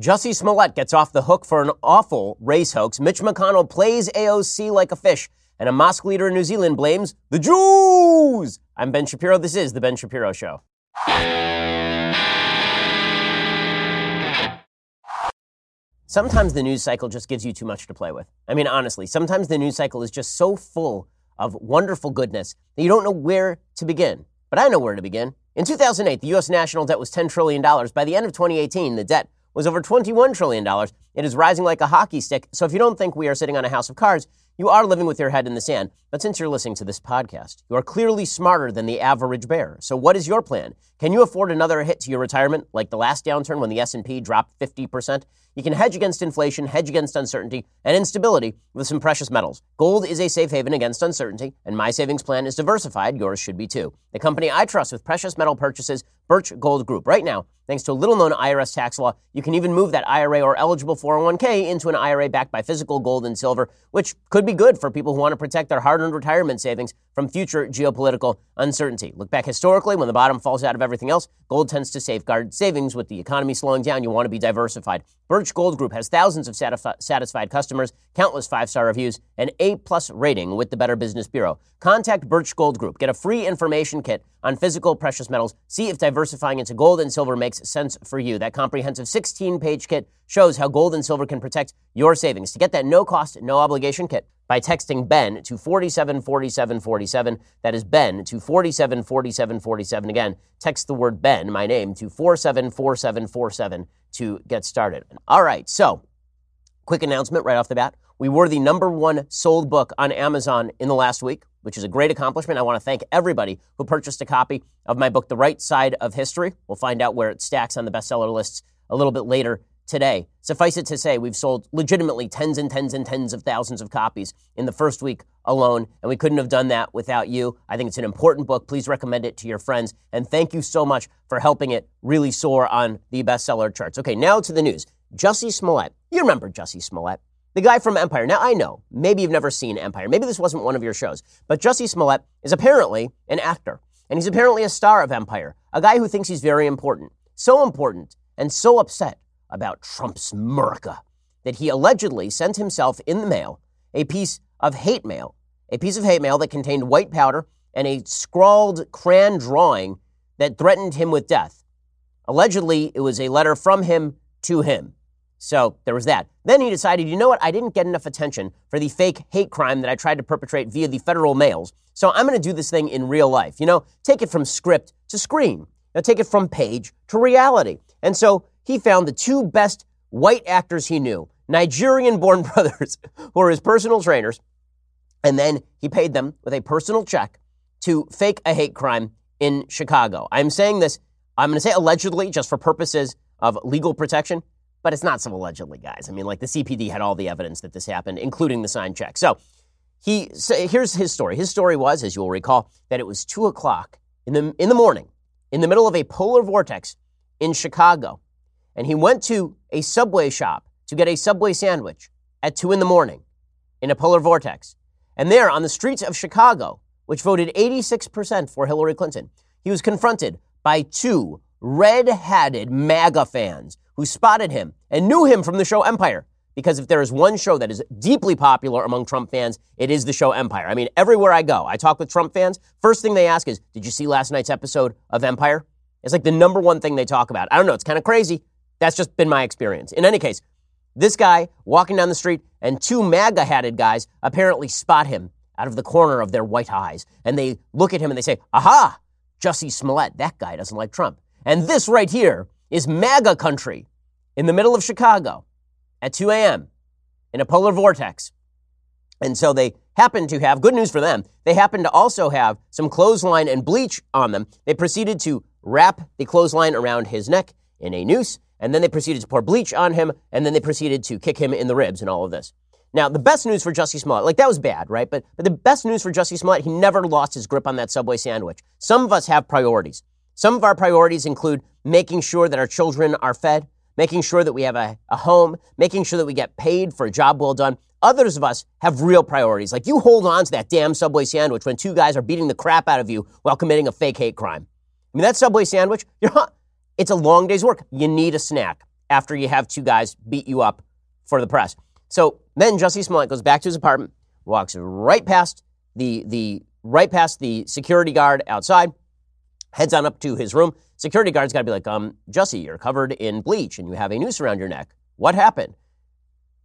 Jussie Smollett gets off the hook for an awful race hoax. Mitch McConnell plays AOC like a fish, and a mosque leader in New Zealand blames the Jews. I'm Ben Shapiro. This is The Ben Shapiro Show. Sometimes the news cycle just gives you too much to play with. I mean, honestly, sometimes the news cycle is just so full of wonderful goodness that you don't know where to begin. But I know where to begin. In 2008, the U.S. national debt was $10 trillion. By the end of 2018, the debt was over $21 trillion. It is rising like a hockey stick. So if you don't think we are sitting on a house of cards, you are living with your head in the sand. But since you're listening to this podcast, you are clearly smarter than the average bear. So what is your plan? Can you afford another hit to your retirement like the last downturn when the S&P dropped 50%? You can hedge against inflation, hedge against uncertainty and instability with some precious metals. Gold is a safe haven against uncertainty, and my savings plan is diversified. Yours should be too. The company I trust with precious metal purchases, Birch Gold Group. Right now, thanks to a little known IRS tax law, you can even move that IRA or eligible 401k into an IRA backed by physical gold and silver, which could be good for people who want to protect their hard earned retirement savings from future geopolitical uncertainty. Look back historically, when the bottom falls out of everything else, gold tends to safeguard savings. With the economy slowing down, you want to be diversified. Birch Gold Group has thousands of satisfied customers, countless five star reviews, and A plus rating with the Better Business Bureau. Contact Birch Gold Group. Get a free information kit on physical precious metals. See if diversifying into gold and silver makes sense for you. That comprehensive 16 page kit shows how gold and silver can protect your savings. To get that no cost, no obligation kit, by texting Ben to 474747. That is Ben to 474747. Again, text the word Ben, my name, to 474747 to get started. All right, so quick announcement right off the bat. We were the number one sold book on Amazon in the last week, which is a great accomplishment. I want to thank everybody who purchased a copy of my book, The Right Side of History. We'll find out where it stacks on the bestseller lists a little bit later today. Suffice it to say, we've sold legitimately tens and tens and tens of thousands of copies in the first week alone, and we couldn't have done that without you. I think it's an important book. Please recommend it to your friends, and thank you so much for helping it really soar on the bestseller charts. Okay, now to the news. Jussie Smollett. You remember Jussie Smollett. The guy from Empire. Now, I know, maybe you've never seen Empire. Maybe this wasn't one of your shows. But Jussie Smollett is apparently an actor. And he's apparently a star of Empire, a guy who thinks he's very important. So important and so upset about Trump's America that he allegedly sent himself in the mail a piece of hate mail, a piece of hate mail that contained white powder and a scrawled crayon drawing that threatened him with death. Allegedly, it was a letter from him to him. So there was that. Then he decided, you know what? I didn't get enough attention for the fake hate crime that I tried to perpetrate via the federal mails. So I'm going to do this thing in real life. You know, take it from script to screen. Now take it from page to reality. And so he found the two best white actors he knew, Nigerian born brothers, who were his personal trainers. And then he paid them with a personal check to fake a hate crime in Chicago. I'm saying this, I'm going to say allegedly just for purposes of legal protection, but it's not so allegedly, guys. I mean, like the CPD had all the evidence that this happened, including the signed check. So he, so here's his story. His story was, as you will recall, that it was two o'clock in the, in the morning, in the middle of a polar vortex in Chicago and he went to a subway shop to get a subway sandwich at 2 in the morning in a polar vortex. And there, on the streets of Chicago, which voted 86% for Hillary Clinton, he was confronted by two red hatted MAGA fans who spotted him and knew him from the show Empire. Because if there is one show that is deeply popular among Trump fans, it is the show Empire. I mean, everywhere I go, I talk with Trump fans. First thing they ask is, Did you see last night's episode of Empire? It's like the number one thing they talk about. I don't know, it's kind of crazy. That's just been my experience. In any case, this guy walking down the street and two MAGA hatted guys apparently spot him out of the corner of their white eyes. And they look at him and they say, Aha, Jussie Smollett, that guy doesn't like Trump. And this right here is MAGA country in the middle of Chicago at 2 a.m. in a polar vortex. And so they happen to have, good news for them, they happen to also have some clothesline and bleach on them. They proceeded to wrap the clothesline around his neck in a noose and then they proceeded to pour bleach on him, and then they proceeded to kick him in the ribs and all of this. Now, the best news for Jussie Smollett, like that was bad, right? But, but the best news for Jussie Smollett, he never lost his grip on that Subway sandwich. Some of us have priorities. Some of our priorities include making sure that our children are fed, making sure that we have a, a home, making sure that we get paid for a job well done. Others of us have real priorities. Like you hold on to that damn Subway sandwich when two guys are beating the crap out of you while committing a fake hate crime. I mean, that Subway sandwich, you're not, it's a long day's work. You need a snack after you have two guys beat you up for the press. So then Jussie Smollett goes back to his apartment, walks right past the, the right past the security guard outside, heads on up to his room. Security guard's got to be like, um, Jussie, you're covered in bleach and you have a noose around your neck. What happened?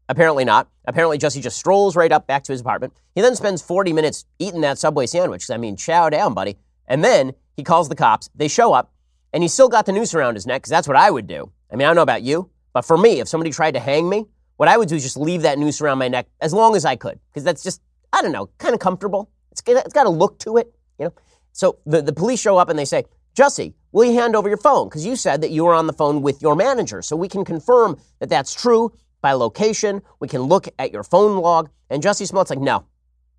Apparently not. Apparently, Jussie just strolls right up back to his apartment. He then spends 40 minutes eating that Subway sandwich. I mean, chow down, buddy. And then he calls the cops. They show up, and he's still got the noose around his neck because that's what I would do. I mean, I don't know about you, but for me, if somebody tried to hang me, what I would do is just leave that noose around my neck as long as I could because that's just, I don't know, kind of comfortable. It's, it's got a look to it? So the, the police show up and they say, Jussie, will you hand over your phone? Because you said that you were on the phone with your manager. So we can confirm that that's true by location. We can look at your phone log. And Jussie Smollett's like, no,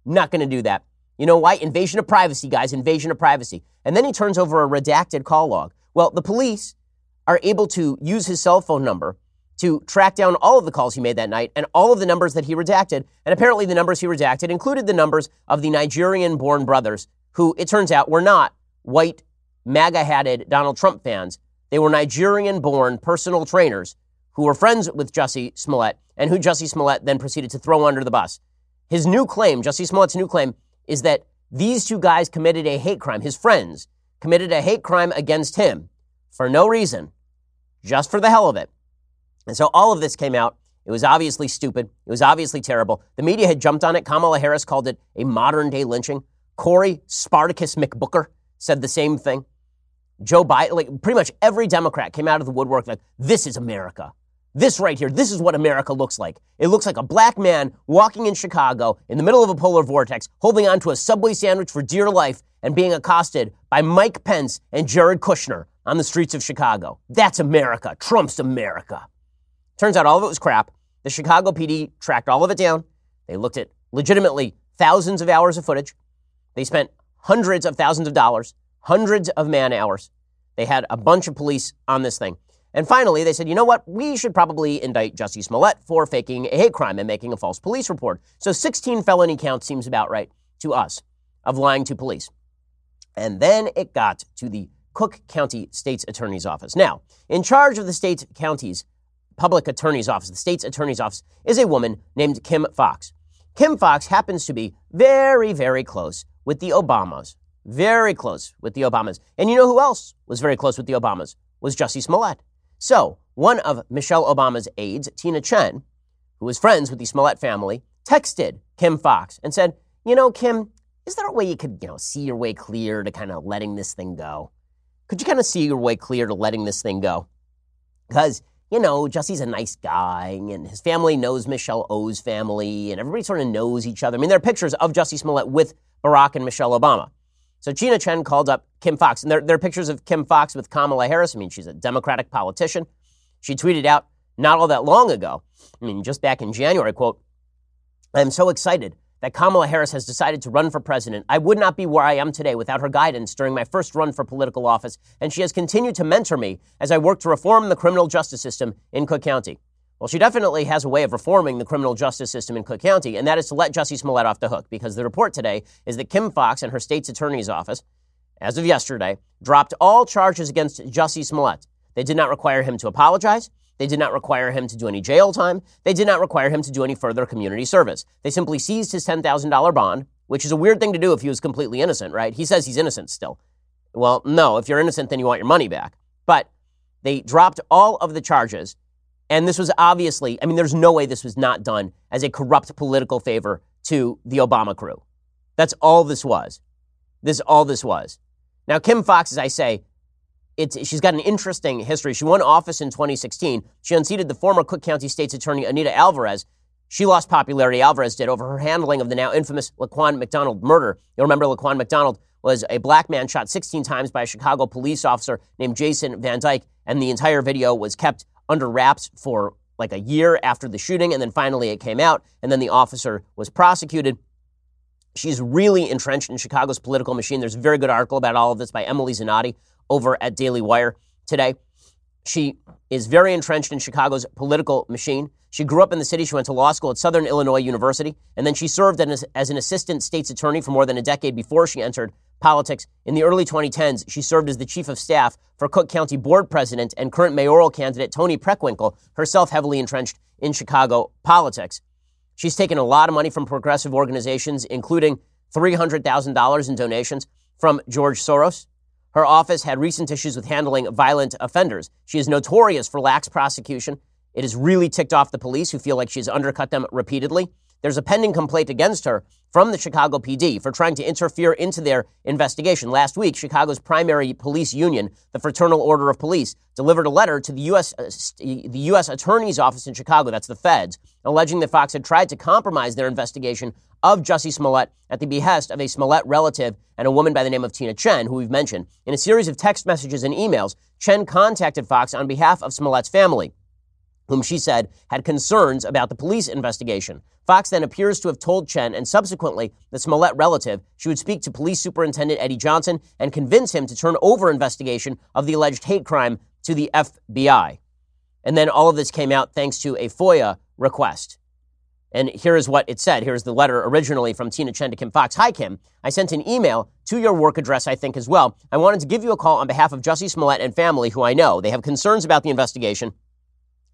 not going to do that. You know why? Invasion of privacy, guys, invasion of privacy. And then he turns over a redacted call log. Well, the police are able to use his cell phone number to track down all of the calls he made that night and all of the numbers that he redacted. And apparently, the numbers he redacted included the numbers of the Nigerian born brothers, who it turns out were not white, MAGA hatted Donald Trump fans. They were Nigerian born personal trainers who were friends with Jussie Smollett and who Jussie Smollett then proceeded to throw under the bus. His new claim, Jussie Smollett's new claim, is that these two guys committed a hate crime. His friends committed a hate crime against him for no reason, just for the hell of it. And so all of this came out. It was obviously stupid. It was obviously terrible. The media had jumped on it. Kamala Harris called it a modern day lynching. Cory Spartacus McBooker said the same thing. Joe Biden, like pretty much every Democrat came out of the woodwork like, this is America. This right here, this is what America looks like. It looks like a black man walking in Chicago in the middle of a polar vortex, holding onto a Subway sandwich for dear life and being accosted by Mike Pence and Jared Kushner on the streets of Chicago. That's America. Trump's America. Turns out all of it was crap. The Chicago PD tracked all of it down. They looked at legitimately thousands of hours of footage. They spent hundreds of thousands of dollars, hundreds of man hours. They had a bunch of police on this thing. And finally, they said, you know what? We should probably indict Jussie Smollett for faking a hate crime and making a false police report. So 16 felony counts seems about right to us of lying to police. And then it got to the Cook County State's Attorney's Office. Now, in charge of the state county's public attorney's office, the state's attorney's office, is a woman named Kim Foxx. Kim Foxx happens to be very, very close with the Obamas. Very close with the Obamas. And you know who else was very close with the Obamas? Was Jussie Smollett. So, one of Michelle Obama's aides, Tina Tchen, who was friends with the Smollett family, texted Kim Foxx and said, You know, Kim, is there a way you could, you know, see your way clear to kind of letting this thing go? Could you kind of see your way clear to letting this thing go? Because, you know, Jussie's a nice guy and his family knows Michelle O's family and everybody sort of knows each other. I mean, there are pictures of Jussie Smollett with Barack and Michelle Obama. So Tina Tchen called up Kim Foxx, and there, there are pictures of Kim Foxx with Kamala Harris. I mean, she's a Democratic politician. She tweeted out not all that long ago, I mean, just back in January, quote, I'm so excited that Kamala Harris has decided to run for president. I would not be where I am today without her guidance during my first run for political office, and she has continued to mentor me as I work to reform the criminal justice system in Cook County. Well, she definitely has a way of reforming the criminal justice system in Cook County, and that is to let Jussie Smollett off the hook, because the report today is that Kim Foxx and her state's attorney's office, as of yesterday, dropped all charges against Jussie Smollett. They did not require him to apologize. They did not require him to do any jail time. They did not require him to do any further community service. They simply seized his $10,000 bond, which is a weird thing to do if he was completely innocent, right? He says he's innocent still. Well, no, if you're innocent, then you want your money back. But they dropped all of the charges and this was obviously, I mean, there's no way this was not done as a corrupt political favor to the Obama crew. That's all this was. This is all this was. Now, Kim Foxx, as I say, it's, she's got an interesting history. She won office in 2016. She unseated the former Cook County State's Attorney Anita Alvarez. She lost popularity, Alvarez did, over her handling of the now infamous Laquan McDonald murder. You'll remember Laquan McDonald was a black man shot 16 times by a Chicago police officer named Jason Van Dyke, and the entire video was kept under wraps for like a year after the shooting, and then finally it came out, and then the officer was prosecuted. She's really entrenched in Chicago's political machine. There's a very good article about all of this by Emily Zanotti over at Daily Wire today. She is very entrenched in Chicago's political machine. She grew up in the city. She went to law school at Southern Illinois University, and then she served as, as an assistant state's attorney for more than a decade before she entered politics. In the early 2010s, she served as the chief of staff for Cook County Board President and current mayoral candidate Toni Preckwinkle, herself heavily entrenched in Chicago politics. She's taken a lot of money from progressive organizations, including $300,000 in donations from George Soros. Her office had recent issues with handling violent offenders. She is notorious for lax prosecution. It has really ticked off the police who feel like she's undercut them repeatedly. There's a pending complaint against her from the Chicago PD for trying to interfere into their investigation. Last week, Chicago's primary police union, the Fraternal Order of Police, delivered a letter to the U.S. Uh, the U.S. Attorney's Office in Chicago, that's the feds, alleging that Foxx had tried to compromise their investigation of Jussie Smollett at the behest of a Smollett relative and a woman by the name of Tina Tchen, who we've mentioned. In a series of text messages and emails, Tchen contacted Foxx on behalf of Smollett's family whom she said had concerns about the police investigation. Foxx then appears to have told Tchen and subsequently the Smollett relative she would speak to Police Superintendent Eddie Johnson and convince him to turn over investigation of the alleged hate crime to the FBI. And then all of this came out thanks to a FOIA request. And here is what it said. Here's the letter originally from Tina Tchen to Kim Foxx. Hi, Kim. I sent an email to your work address, I think, as well. I wanted to give you a call on behalf of Jussie Smollett and family, who I know. They have concerns about the investigation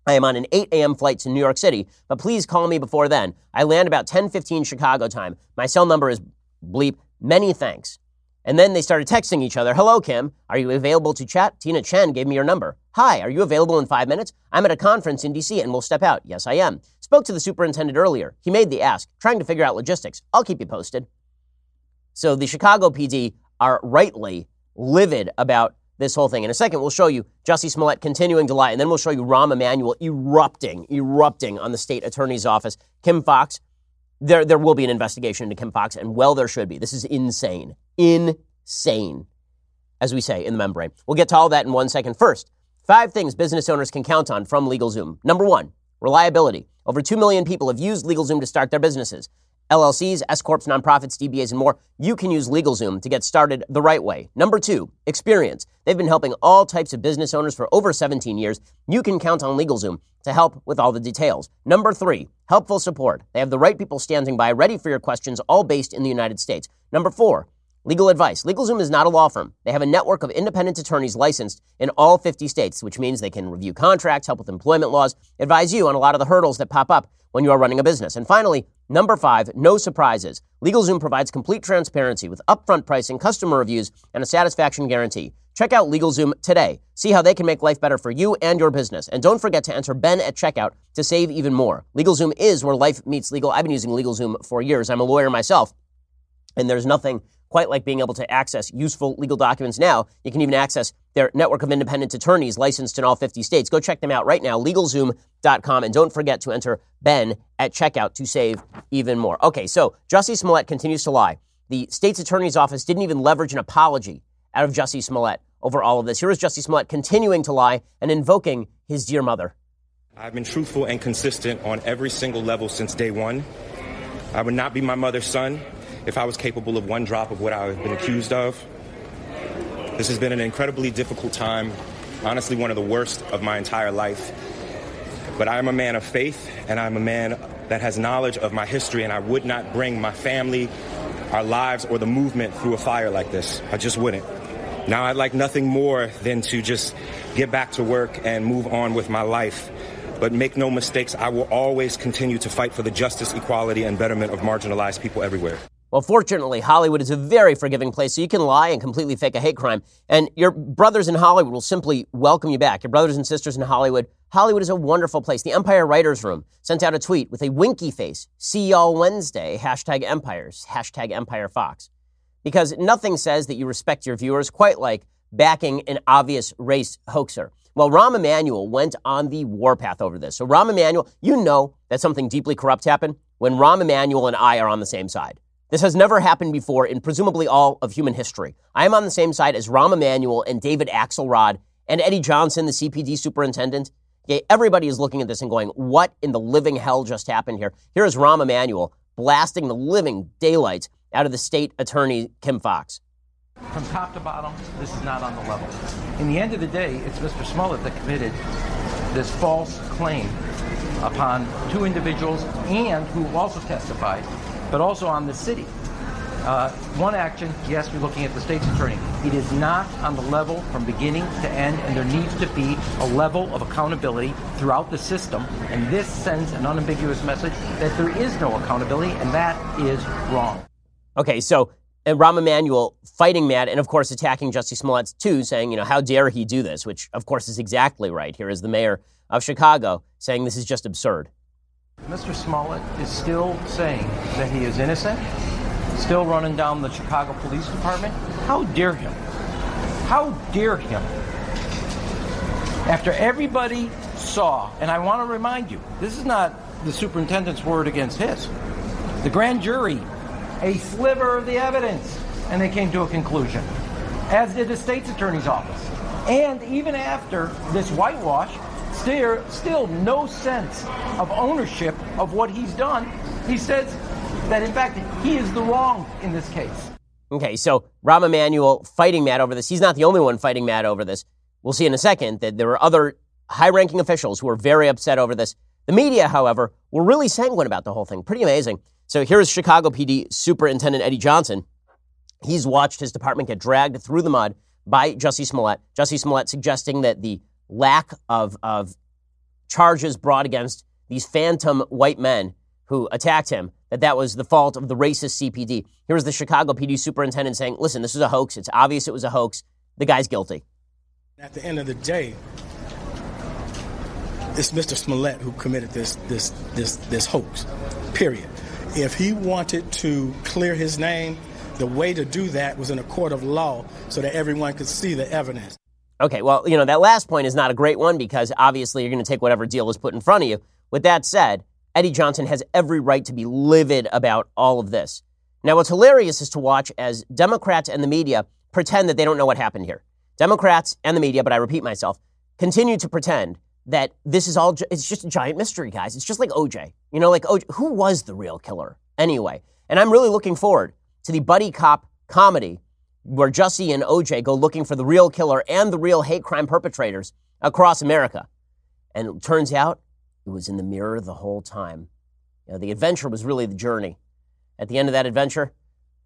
I am on an 8 a.m. flight to New York City, but please call me before then. I land about 10:15 Chicago time. My cell number is bleep. Many thanks. And then they started texting each other. Hello, Kim. Are you available to chat? Tina Tchen gave me your number. Hi, are you available in five minutes? I'm at a conference in DC and we'll step out. Yes, I am. Spoke to the superintendent earlier. He made the ask, trying to figure out logistics. I'll keep you posted. So the Chicago PD are rightly livid about this whole thing. In a second, we'll show you Jussie Smollett continuing to lie, and then we'll show you Rahm Emanuel erupting, erupting on the state attorney's office. Kim Foxx, there, there will be an investigation into Kim Foxx, and well, there should be. This is insane. Insane, as we say in the membrane. We'll get to all that in one second. First, five things business owners can count on from LegalZoom. Number one, reliability. Over 2 million people have used LegalZoom to start their businesses. LLCs, S Corps, nonprofits, DBAs, and more, you can use LegalZoom to get started the right way. Number two, experience. They've been helping all types of business owners for over 17 years. You can count on LegalZoom to help with all the details. Number three, helpful support. They have the right people standing by, ready for your questions, all based in the United States. Number four, Legal advice. LegalZoom is not a law firm. They have a network of independent attorneys licensed in all 50 states, which means they can review contracts, help with employment laws, advise you on a lot of the hurdles that pop up when you are running a business. And finally, number five, no surprises. LegalZoom provides complete transparency with upfront pricing, customer reviews, and a satisfaction guarantee. Check out LegalZoom today. See how they can make life better for you and your business. And don't forget to enter Ben at checkout to save even more. LegalZoom is where life meets legal. I've been using LegalZoom for years. I'm a lawyer myself, and there's nothing quite like being able to access useful legal documents now. You can even access their network of independent attorneys licensed in all 50 states. Go check them out right now, legalzoom.com. And don't forget to enter Ben at checkout to save even more. Okay, so Jussie Smollett continues to lie. The state's attorney's office didn't even leverage an apology out of Jussie Smollett over all of this. Here is Jussie Smollett continuing to lie and invoking his dear mother. I've been truthful and consistent on every single level since day one. I would not be my mother's son if I was capable of one drop of what I've been accused of. This has been an incredibly difficult time, honestly, one of the worst of my entire life. But I am a man of faith, and I'm a man that has knowledge of my history, and I would not bring my family, our lives, or the movement through a fire like this. I just wouldn't. Now, I'd like nothing more than to just get back to work and move on with my life. But make no mistakes, I will always continue to fight for the justice, equality, and betterment of marginalized people everywhere. Well, fortunately, Hollywood is a very forgiving place, so you can lie and completely fake a hate crime, and your brothers in Hollywood will simply welcome you back. Your brothers and sisters in Hollywood, Hollywood is a wonderful place. The Empire Writers Room sent out a tweet with a winky face. See y'all Wednesday. Hashtag Empires. Hashtag Empire Fox. Because nothing says that you respect your viewers quite like backing an obvious race hoaxer. Well, Rahm Emanuel went on the warpath over this. So Rahm Emanuel, you know that something deeply corrupt happened when Rahm Emanuel and I are on the same side. This has never happened before in presumably all of human history. I am on the same side as Rahm Emanuel and David Axelrod and Eddie Johnson, the CPD superintendent. Okay, everybody is looking at this and going, what in the living hell just happened here? Here is Rahm Emanuel blasting the living daylights out of the state attorney, Kim Foxx. From top to bottom, this is not on the level. In the end of the day, it's Mr. Smollett that committed this false claim upon two individuals and who also testified, but also on the city. Uh, one action, yes, we're looking at the state's attorney. It is not on the level from beginning to end, and there needs to be a level of accountability throughout the system. And this sends an unambiguous message that there is no accountability, and that is wrong. Okay, so and Rahm Emanuel fighting mad and, of course, attacking Jussie Smollett too, saying, you know, how dare he do this, which, of course, is exactly right. Here is the mayor of Chicago saying this is just absurd. Mr. Smollett is still saying that he is innocent, still running down the Chicago Police Department. How dare him? How dare him? After everybody saw, and I want to remind you, this is not the superintendent's word against his. The grand jury a sliver of the evidence, and they came to a conclusion, as did the state's attorney's office. And even after this whitewash, still, still no sense of ownership of what he's done. He says that, in fact, he is the wrong in this case. Okay, so Rahm Emanuel fighting mad over this. He's not the only one fighting mad over this. We'll see in a second that there were other high ranking officials who were very upset over this. The media, however, were really sanguine about the whole thing. Pretty amazing. So here's Chicago PD Superintendent Eddie Johnson. He's watched his department get dragged through the mud by Jussie Smollett. Jussie Smollett suggesting that the lack of, of charges brought against these phantom white men who attacked him, that that was the fault of the racist CPD. Here's the Chicago PD superintendent saying, listen, this is a hoax. It's obvious it was a hoax. The guy's guilty. At the end of the day, it's Mr. Smollett who committed this, this, this, this hoax, period. If he wanted to clear his name, the way to do that was in a court of law so that everyone could see the evidence. Okay, well, you know, that last point is not a great one because obviously you're going to take whatever deal is put in front of you. With that said, Eddie Johnson has every right to be livid about all of this. Now, what's hilarious is to watch as Democrats and the media pretend that they don't know what happened here. Democrats and the media, but I repeat myself, continue to pretend that this is all, it's just a giant mystery, guys. It's just like OJ. You know, like OJ, who was the real killer anyway? And I'm really looking forward to the buddy cop comedy where Jussie and OJ go looking for the real killer and the real hate crime perpetrators across America. And it turns out it was in the mirror the whole time. You know, the adventure was really the journey. At the end of that adventure,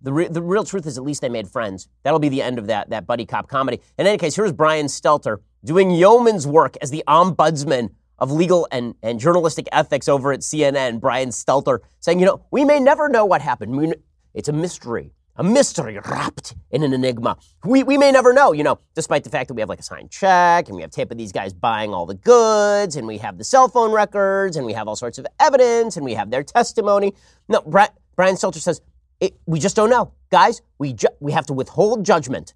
the, re- the real truth is at least they made friends. That'll be the end of that, that buddy cop comedy. In any case, here's Brian Stelter doing yeoman's work as the ombudsman of legal and, and journalistic ethics over at CNN, Brian Stelter, saying, you know, we may never know what happened. It's a mystery, a mystery wrapped in an enigma. We, we may never know, you know, despite the fact that we have like a signed check and we have tape of these guys buying all the goods and we have the cell phone records and we have all sorts of evidence and we have their testimony. No, Brian Stelter says, we just don't know. Guys, we, ju- we have to withhold judgment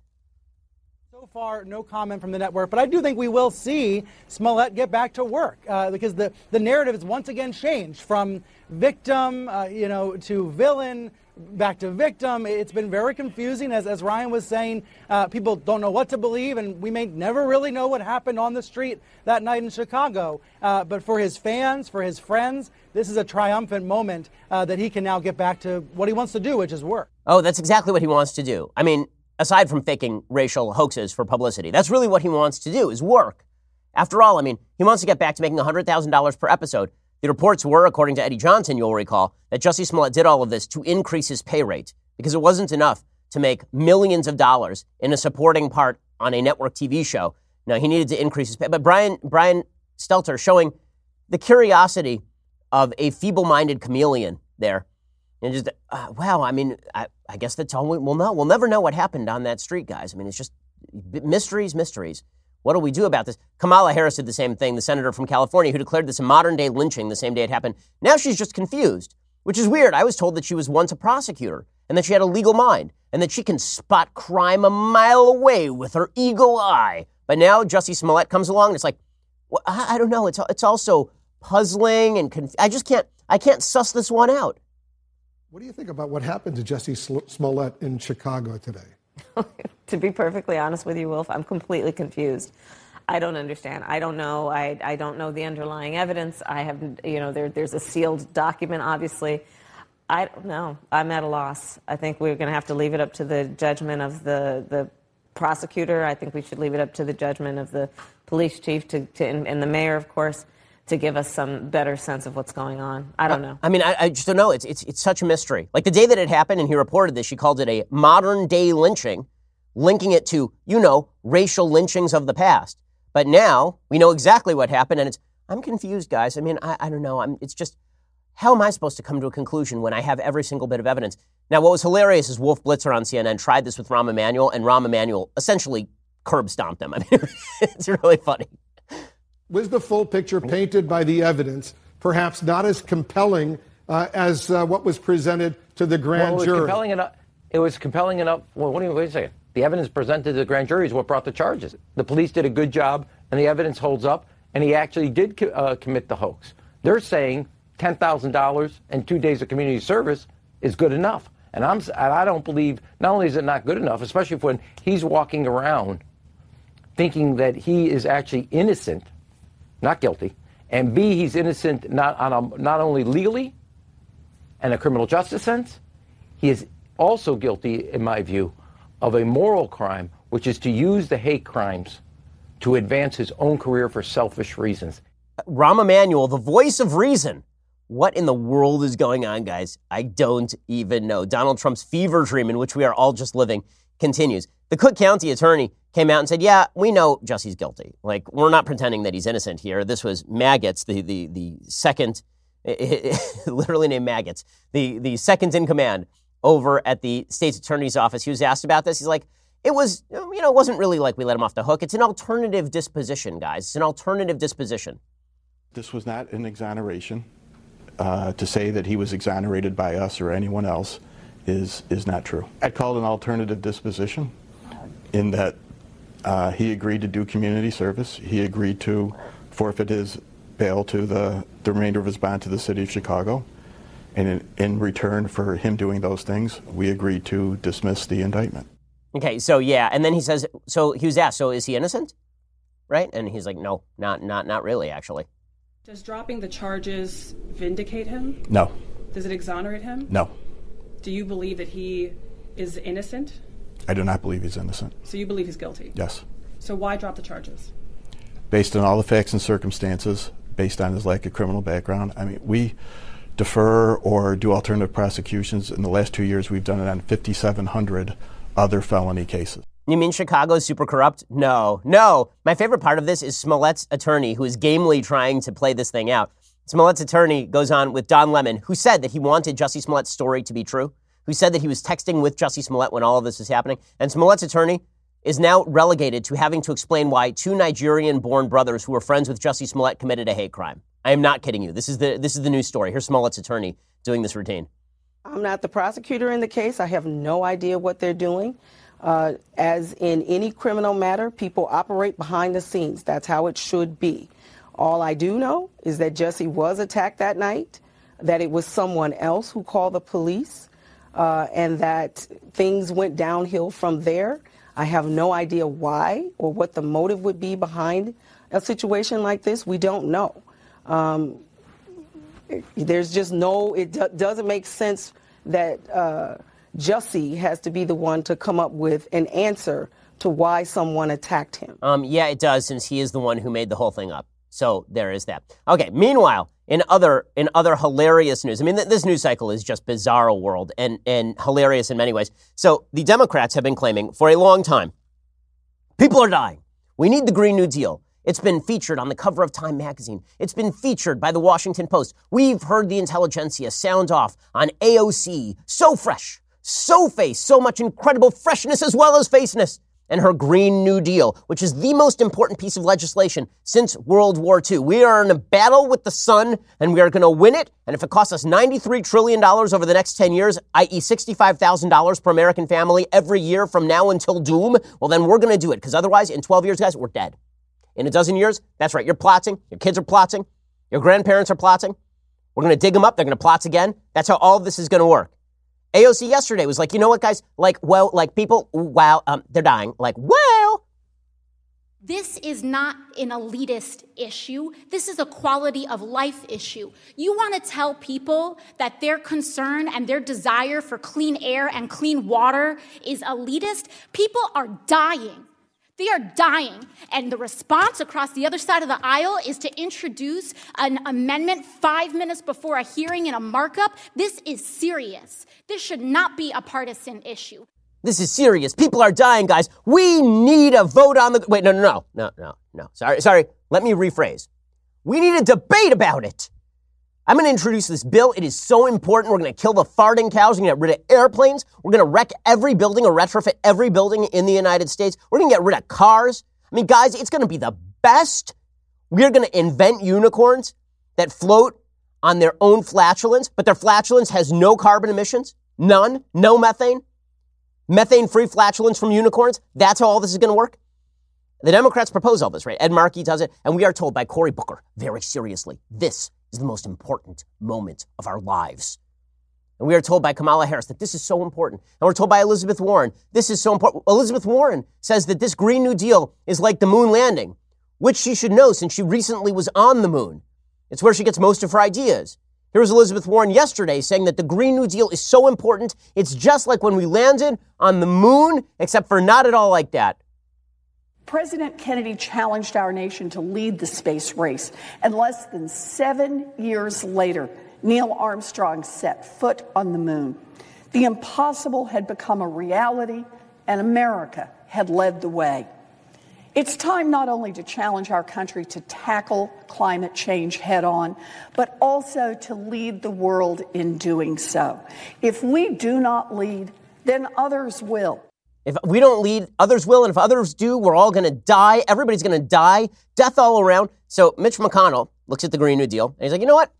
So far, no comment from the network, but I do think we will see Smollett get back to work uh, because the, the narrative has once again changed from victim, uh, you know, to villain, back to victim. It's been very confusing, as, as Ryan was saying. Uh, people don't know what to believe, and we may never really know what happened on the street that night in Chicago. Uh, but for his fans, for his friends, this is a triumphant moment uh, that he can now get back to what he wants to do, which is work. Oh, that's exactly what he wants to do. I mean, aside from faking racial hoaxes for publicity. That's really what he wants to do is work. After all, I mean, he wants to get back to making $100,000 per episode. The reports were, according to Eddie Johnson, you'll recall, that Jussie Smollett did all of this to increase his pay rate because it wasn't enough to make millions of dollars in a supporting part on a network TV show. No, he needed to increase his pay. But Brian, Brian Stelter showing the curiosity of a feeble minded chameleon there and just, uh, wow, I mean, I, I guess that's all we, will know. We'll never know what happened on that street, guys. I mean, it's just mysteries, mysteries. What do we do about this? Kamala Harris did the same thing, the senator from California who declared this a modern day lynching the same day it happened. Now she's just confused, which is weird. I was told that she was once a prosecutor and that she had a legal mind and that she can spot crime a mile away with her eagle eye. But now Jussie Smollett comes along and it's like, well, I, I don't know. It's, it's also puzzling and conf- I just can't, I can't suss this one out. What do you think about what happened to Jussie Smollett in Chicago today? to be perfectly honest with you, Wolf, I'm completely confused. I don't understand. I don't know. I, I don't know the underlying evidence. I have, you know, there, there's a sealed document, obviously. I don't know. I'm at a loss. I think we're going to have to leave it up to the judgment of the, the prosecutor. I think we should leave it up to the judgment of the police chief to, to and, and the mayor, of course, to give us some better sense of what's going on. I don't know. I mean, I, I just don't know. It's, it's, it's such a mystery. Like the day that it happened and he reported this, she called it a modern day lynching, linking it to, you know, racial lynchings of the past. But now we know exactly what happened, and it's, I'm confused, guys. I mean, I, I don't know. I'm, it's just, how am I supposed to come to a conclusion when I have every single bit of evidence? Now, what was hilarious is Wolf Blitzer on CNN tried this with Rahm Emanuel, and Rahm Emanuel essentially curb stomped him. I mean, it's really funny. Was the full picture painted by the evidence perhaps not as compelling uh, as uh, what was presented to the grand well, it was jury? Compelling enough, it was compelling enough. Well, what do you, wait a second. The evidence presented to the grand jury is what brought the charges. The police did a good job, and the evidence holds up, and he actually did uh, commit the hoax. They're saying $10,000 and two days of community service is good enough. And I'm, and I don't believe, not only is it not good enough, especially when he's walking around thinking that he is actually innocent, not guilty, and B, he's innocent not, on a, not only legally and a criminal justice sense, he is also guilty, in my view, of a moral crime, which is to use the hate crimes to advance his own career for selfish reasons. Rahm Emanuel, the voice of reason. What in the world is going on, guys? I don't even know. Donald Trump's fever dream, in which we are all just living, continues. The Cook County attorney came out and said, "Yeah, we know Jussie's guilty. Like we're not pretending that he's innocent here. This was Magats, the the the second, literally named Magats, the the second in command over at the state's attorney's office. He was asked about this. He's like, it was, you know, it wasn't really like we let him off the hook. It's an alternative disposition, guys. It's an alternative disposition. This was not an exoneration. Uh, to say that he was exonerated by us or anyone else is is not true. I called an alternative disposition in that uh, he agreed to do community service. He agreed to forfeit his bail to the, the remainder of his bond to the city of Chicago. And in, in return for him doing those things, we agreed to dismiss the indictment. Okay, so yeah, and then he says, so he was asked, so is he innocent? Right? And he's like, no, not not not really, actually. Does dropping the charges vindicate him? No. Does it exonerate him? No. Do you believe that he is innocent? I do not believe he's innocent. So you believe he's guilty? Yes. So why drop the charges? Based on all the facts and circumstances, based on his lack of criminal background. I mean, we defer or do alternative prosecutions. In the last two years, we've done it on 5,700 other felony cases. You mean Chicago's super corrupt? No, no. My favorite part of this is Smollett's attorney, who is gamely trying to play this thing out. Smollett's attorney goes on with Don Lemon, who said that he wanted Jussie Smollett's story to be true, who said that he was texting with Jussie Smollett when all of this was happening. And Smollett's attorney is now relegated to having to explain why two Nigerian born brothers who were friends with Jussie Smollett committed a hate crime. I am not kidding you. This is the, this is the news story. Here's Smollett's attorney doing this routine. I'm not the prosecutor in the case. I have no idea what they're doing. Uh, as in any criminal matter, people operate behind the scenes. That's how it should be. All I do know is that Jesse was attacked that night, that it was someone else who called the police, uh, and that things went downhill from there. I have no idea why or what the motive would be behind a situation like this. We don't know. Um, there's just no, it do- doesn't make sense that. Uh, has to be the one to come up with an answer to why someone attacked him. Um, yeah, it does, since he is the one who made the whole thing up. So there is that. Okay. Meanwhile, in other in other hilarious news, I mean, th- this news cycle is just bizarre world and and hilarious in many ways. So the Democrats have been claiming for a long time, people are dying. We need the Green New Deal. It's been featured on the cover of Time magazine. It's been featured by the Washington Post. We've heard the intelligentsia sound off on AOC. So fresh so face, so much incredible freshness as well as faceness, and her Green New Deal, which is the most important piece of legislation since World War II. We are in a battle with the sun, and we are going to win it. And if it costs us $93 trillion over the next 10 years, i.e., $65,000 per American family every year from now until doom, well, then we're going to do it. Because otherwise, in 12 years, guys, we're dead. In a dozen years, that's right, you're plotting, your kids are plotting, your grandparents are plotting. We're going to dig them up, they're going to plot again. That's how all this is going to work. AOC yesterday was like, you know what, guys? Like, well, like people, wow, um, they're dying. Like, well, This is not an elitist issue. This is a quality of life issue. You want to tell people that their concern and their desire for clean air and clean water is elitist? People are dying. They are dying. And the response across the other side of the aisle is to introduce an amendment five minutes before a hearing in a markup. This is serious. This should not be a partisan issue. This is serious. People are dying, guys. We need a vote on the. Wait, no, no, no, no, no, no. Sorry, sorry. Let me rephrase. We need a debate about it. I'm going to introduce this bill. It is so important. We're going to kill the farting cows. We're going to get rid of airplanes. We're going to wreck every building or retrofit every building in the United States. We're going to get rid of cars. I mean, guys, it's going to be the best. We're going to invent unicorns that float on their own flatulence, but their flatulence has no carbon emissions, none, no methane methane free flatulence from unicorns. That's how all this is going to work. The Democrats propose all this, right? Ed Markey does it. And we are told by Cory Booker very seriously this is the most important moment of our lives. And we are told by Kamala Harris that this is so important. And we're told by Elizabeth Warren this is so important. Elizabeth Warren says that this Green New Deal is like the moon landing, which she should know since she recently was on the moon. It's where she gets most of her ideas. Here was Elizabeth Warren yesterday saying that the Green New Deal is so important, it's just like when we landed on the moon, except for not at all like that. President Kennedy challenged our nation to lead the space race, and less than seven years later, Neil Armstrong set foot on the moon. The impossible had become a reality, and America had led the way. It's time not only to challenge our country to tackle climate change head on, but also to lead the world in doing so. If we do not lead, then others will. If we don't lead, others will. And if others do, we're all going to die. Everybody's going to die. Death all around. So Mitch McConnell looks at the Green New Deal and he's like, you know what?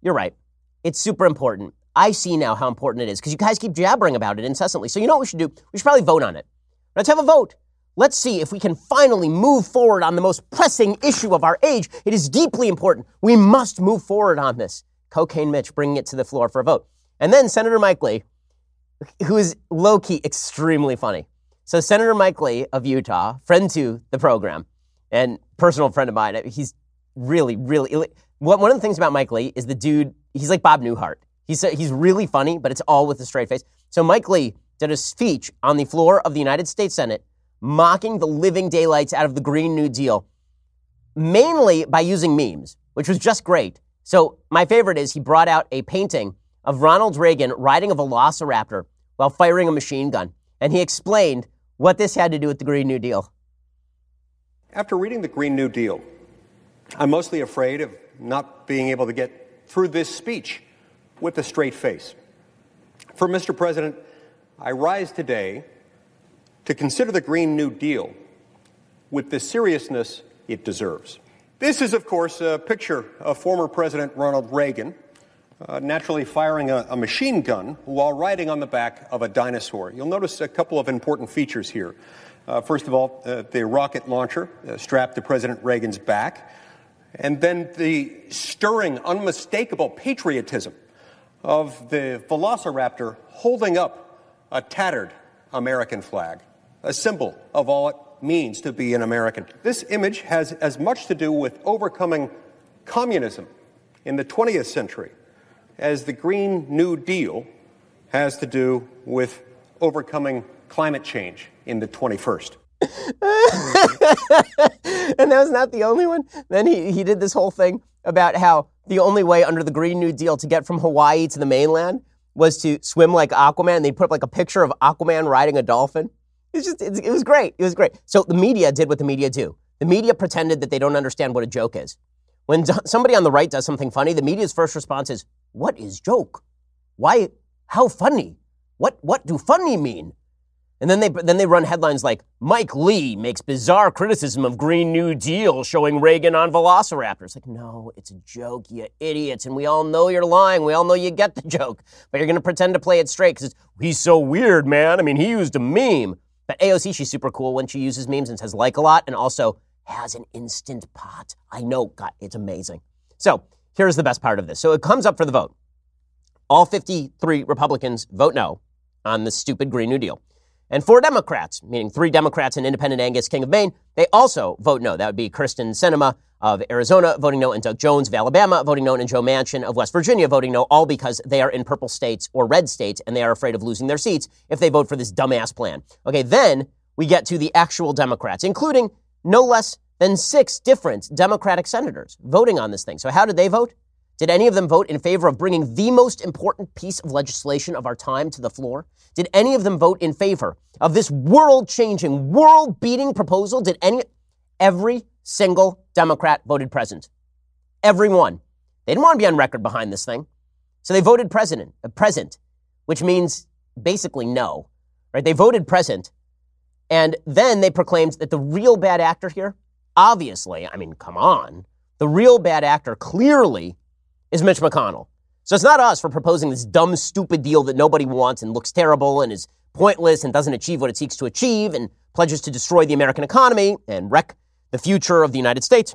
You're right. It's super important. I see now how important it is because you guys keep jabbering about it incessantly. So you know what we should do? We should probably vote on it. Let's have a vote. Let's see if we can finally move forward on the most pressing issue of our age. It is deeply important. We must move forward on this. Cocaine Mitch bringing it to the floor for a vote. And then Senator Mike Lee, who is low key extremely funny. So, Senator Mike Lee of Utah, friend to the program and personal friend of mine, he's really, really. One of the things about Mike Lee is the dude, he's like Bob Newhart. He's, he's really funny, but it's all with a straight face. So, Mike Lee did a speech on the floor of the United States Senate mocking the living daylights out of the Green New Deal, mainly by using memes, which was just great. So, my favorite is he brought out a painting of Ronald Reagan riding a velociraptor while firing a machine gun. And he explained what this had to do with the Green New Deal. After reading the Green New Deal, I'm mostly afraid of not being able to get through this speech with a straight face. For Mr. President, I rise today to consider the Green New Deal with the seriousness it deserves. This is, of course, a picture of former President Ronald Reagan uh, naturally firing a, a, machine gun while riding on the back of a dinosaur. You'll notice a couple of important features here. Uh, first of all, uh, the rocket launcher uh, strapped to President Reagan's back, and then the stirring, unmistakable patriotism of the velociraptor holding up a tattered American flag a symbol of all it means to be an American. This image has as much to do with overcoming communism in the 20th century as the Green New Deal has to do with overcoming climate change in the 21st. and that was not the only one. Then he, he did this whole thing about how the only way under the Green New Deal to get from Hawaii to the mainland was to swim like Aquaman. They put up like a picture of Aquaman riding a dolphin. It's just, it was great. It was great. So the media did what the media do. The media pretended that they don't understand what a joke is. When somebody on the right does something funny, the media's first response is, "What is joke? Why? How funny? What? What do funny mean?" And then they then they run headlines like Mike Lee makes bizarre criticism of Green New Deal showing Reagan on velociraptors. Like, no, it's a joke, you idiots, and we all know you're lying. We all know you get the joke, but you're going to pretend to play it straight because he's so weird, man. I mean, he used a meme. But AOC, she's super cool when she uses memes and says like a lot and also has an instant pot. I know, God, it's amazing. So here's the best part of this. So it comes up for the vote. All 53 Republicans vote no on the stupid Green New Deal. And four Democrats, meaning three Democrats and independent Angus King of Maine, they also vote no. That would be Kyrsten Sinema of Arizona voting no, and Doug Jones of Alabama voting no, and Joe Manchin of West Virginia voting no, all because they are in purple states or red states and they are afraid of losing their seats if they vote for this dumbass plan. Okay, then we get to the actual Democrats, including no less than six different Democratic senators voting on this thing. So, how did they vote? Did any of them vote in favor of bringing the most important piece of legislation of our time to the floor? Did any of them vote in favor of this world changing, world beating proposal? Did any, every single Democrat voted present. Every one. They didn't want to be on record behind this thing. So they voted president, uh, present, which means basically no, right? They voted present. And then they proclaimed that the real bad actor here, obviously, I mean, come on, the real bad actor clearly is Mitch McConnell. So it's not us for proposing this dumb, stupid deal that nobody wants and looks terrible and is pointless and doesn't achieve what it seeks to achieve and pledges to destroy the American economy and wreck the future of the United States.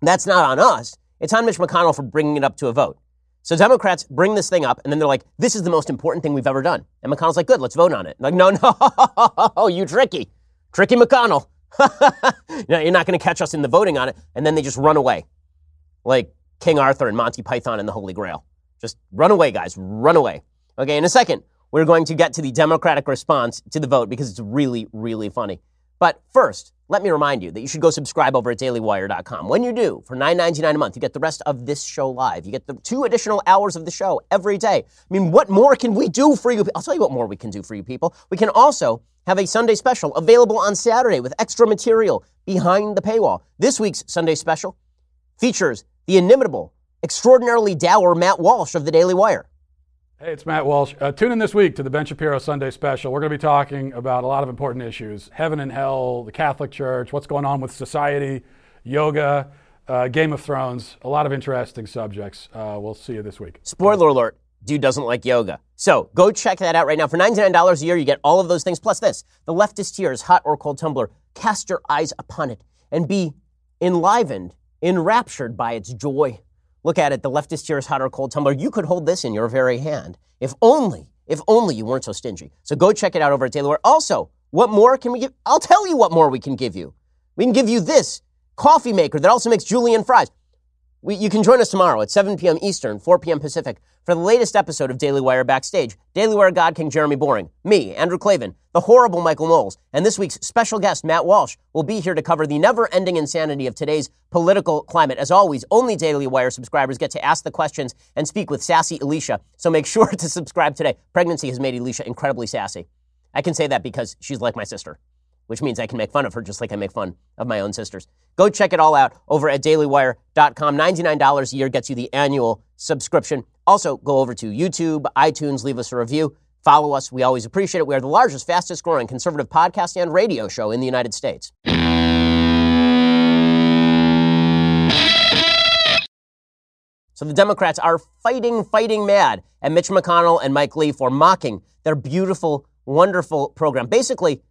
That's not on us. It's on Mitch McConnell for bringing it up to a vote. So Democrats bring this thing up, and then they're like, this is the most important thing we've ever done. And McConnell's like, good, let's vote on it. Like, no, no, you tricky. Tricky McConnell. you're not going to catch us in the voting on it. And then they just run away. Like King Arthur and Monty Python and the Holy Grail. Just run away, guys. Run away. Okay, in a second, we're going to get to the Democratic response to the vote because it's really, really funny. But first, let me remind you that you should go subscribe over at dailywire.com. When you do, for $9.99 a month, you get the rest of this show live. You get the two additional hours of the show every day. I mean, what more can we do for you? I'll tell you what more we can do for you people. We can also have a Sunday special available on Saturday with extra material behind the paywall. This week's Sunday special features the inimitable, extraordinarily dour Matt Walsh of the Daily Wire. Hey, it's Matt Walsh. Uh, tune in this week to the Ben Shapiro Sunday special. We're going to be talking about a lot of important issues heaven and hell, the Catholic Church, what's going on with society, yoga, uh, Game of Thrones, a lot of interesting subjects. Uh, we'll see you this week. Spoiler alert dude doesn't like yoga. So go check that out right now. For $99 a year, you get all of those things plus this the leftist tears, hot or cold tumbler. Cast your eyes upon it and be enlivened, enraptured by its joy. Look at it, the leftist here is hot or cold tumbler. You could hold this in your very hand. If only, if only you weren't so stingy. So go check it out over at Taylor. Also, what more can we give? I'll tell you what more we can give you. We can give you this coffee maker that also makes julienne fries. We, you can join us tomorrow at 7 p.m. Eastern, 4 p.m. Pacific for the latest episode of Daily Wire Backstage. Daily Wire God King Jeremy Boring, me, Andrew Klavan, the horrible Michael Knowles, and this week's special guest, Matt Walsh, will be here to cover the never ending insanity of today's political climate. As always, only Daily Wire subscribers get to ask the questions and speak with sassy Alicia, so make sure to subscribe today. Pregnancy has made Alicia incredibly sassy. I can say that because she's like my sister which means I can make fun of her just like I make fun of my own sisters. Go check it all out over at dailywire.com. $99 a year gets you the annual subscription. Also, go over to YouTube, iTunes, leave us a review. Follow us. We always appreciate it. We are the largest, fastest growing conservative podcast and radio show in the United States. So the Democrats are fighting, fighting mad at Mitch McConnell and Mike Lee for mocking their beautiful, wonderful program. Basically,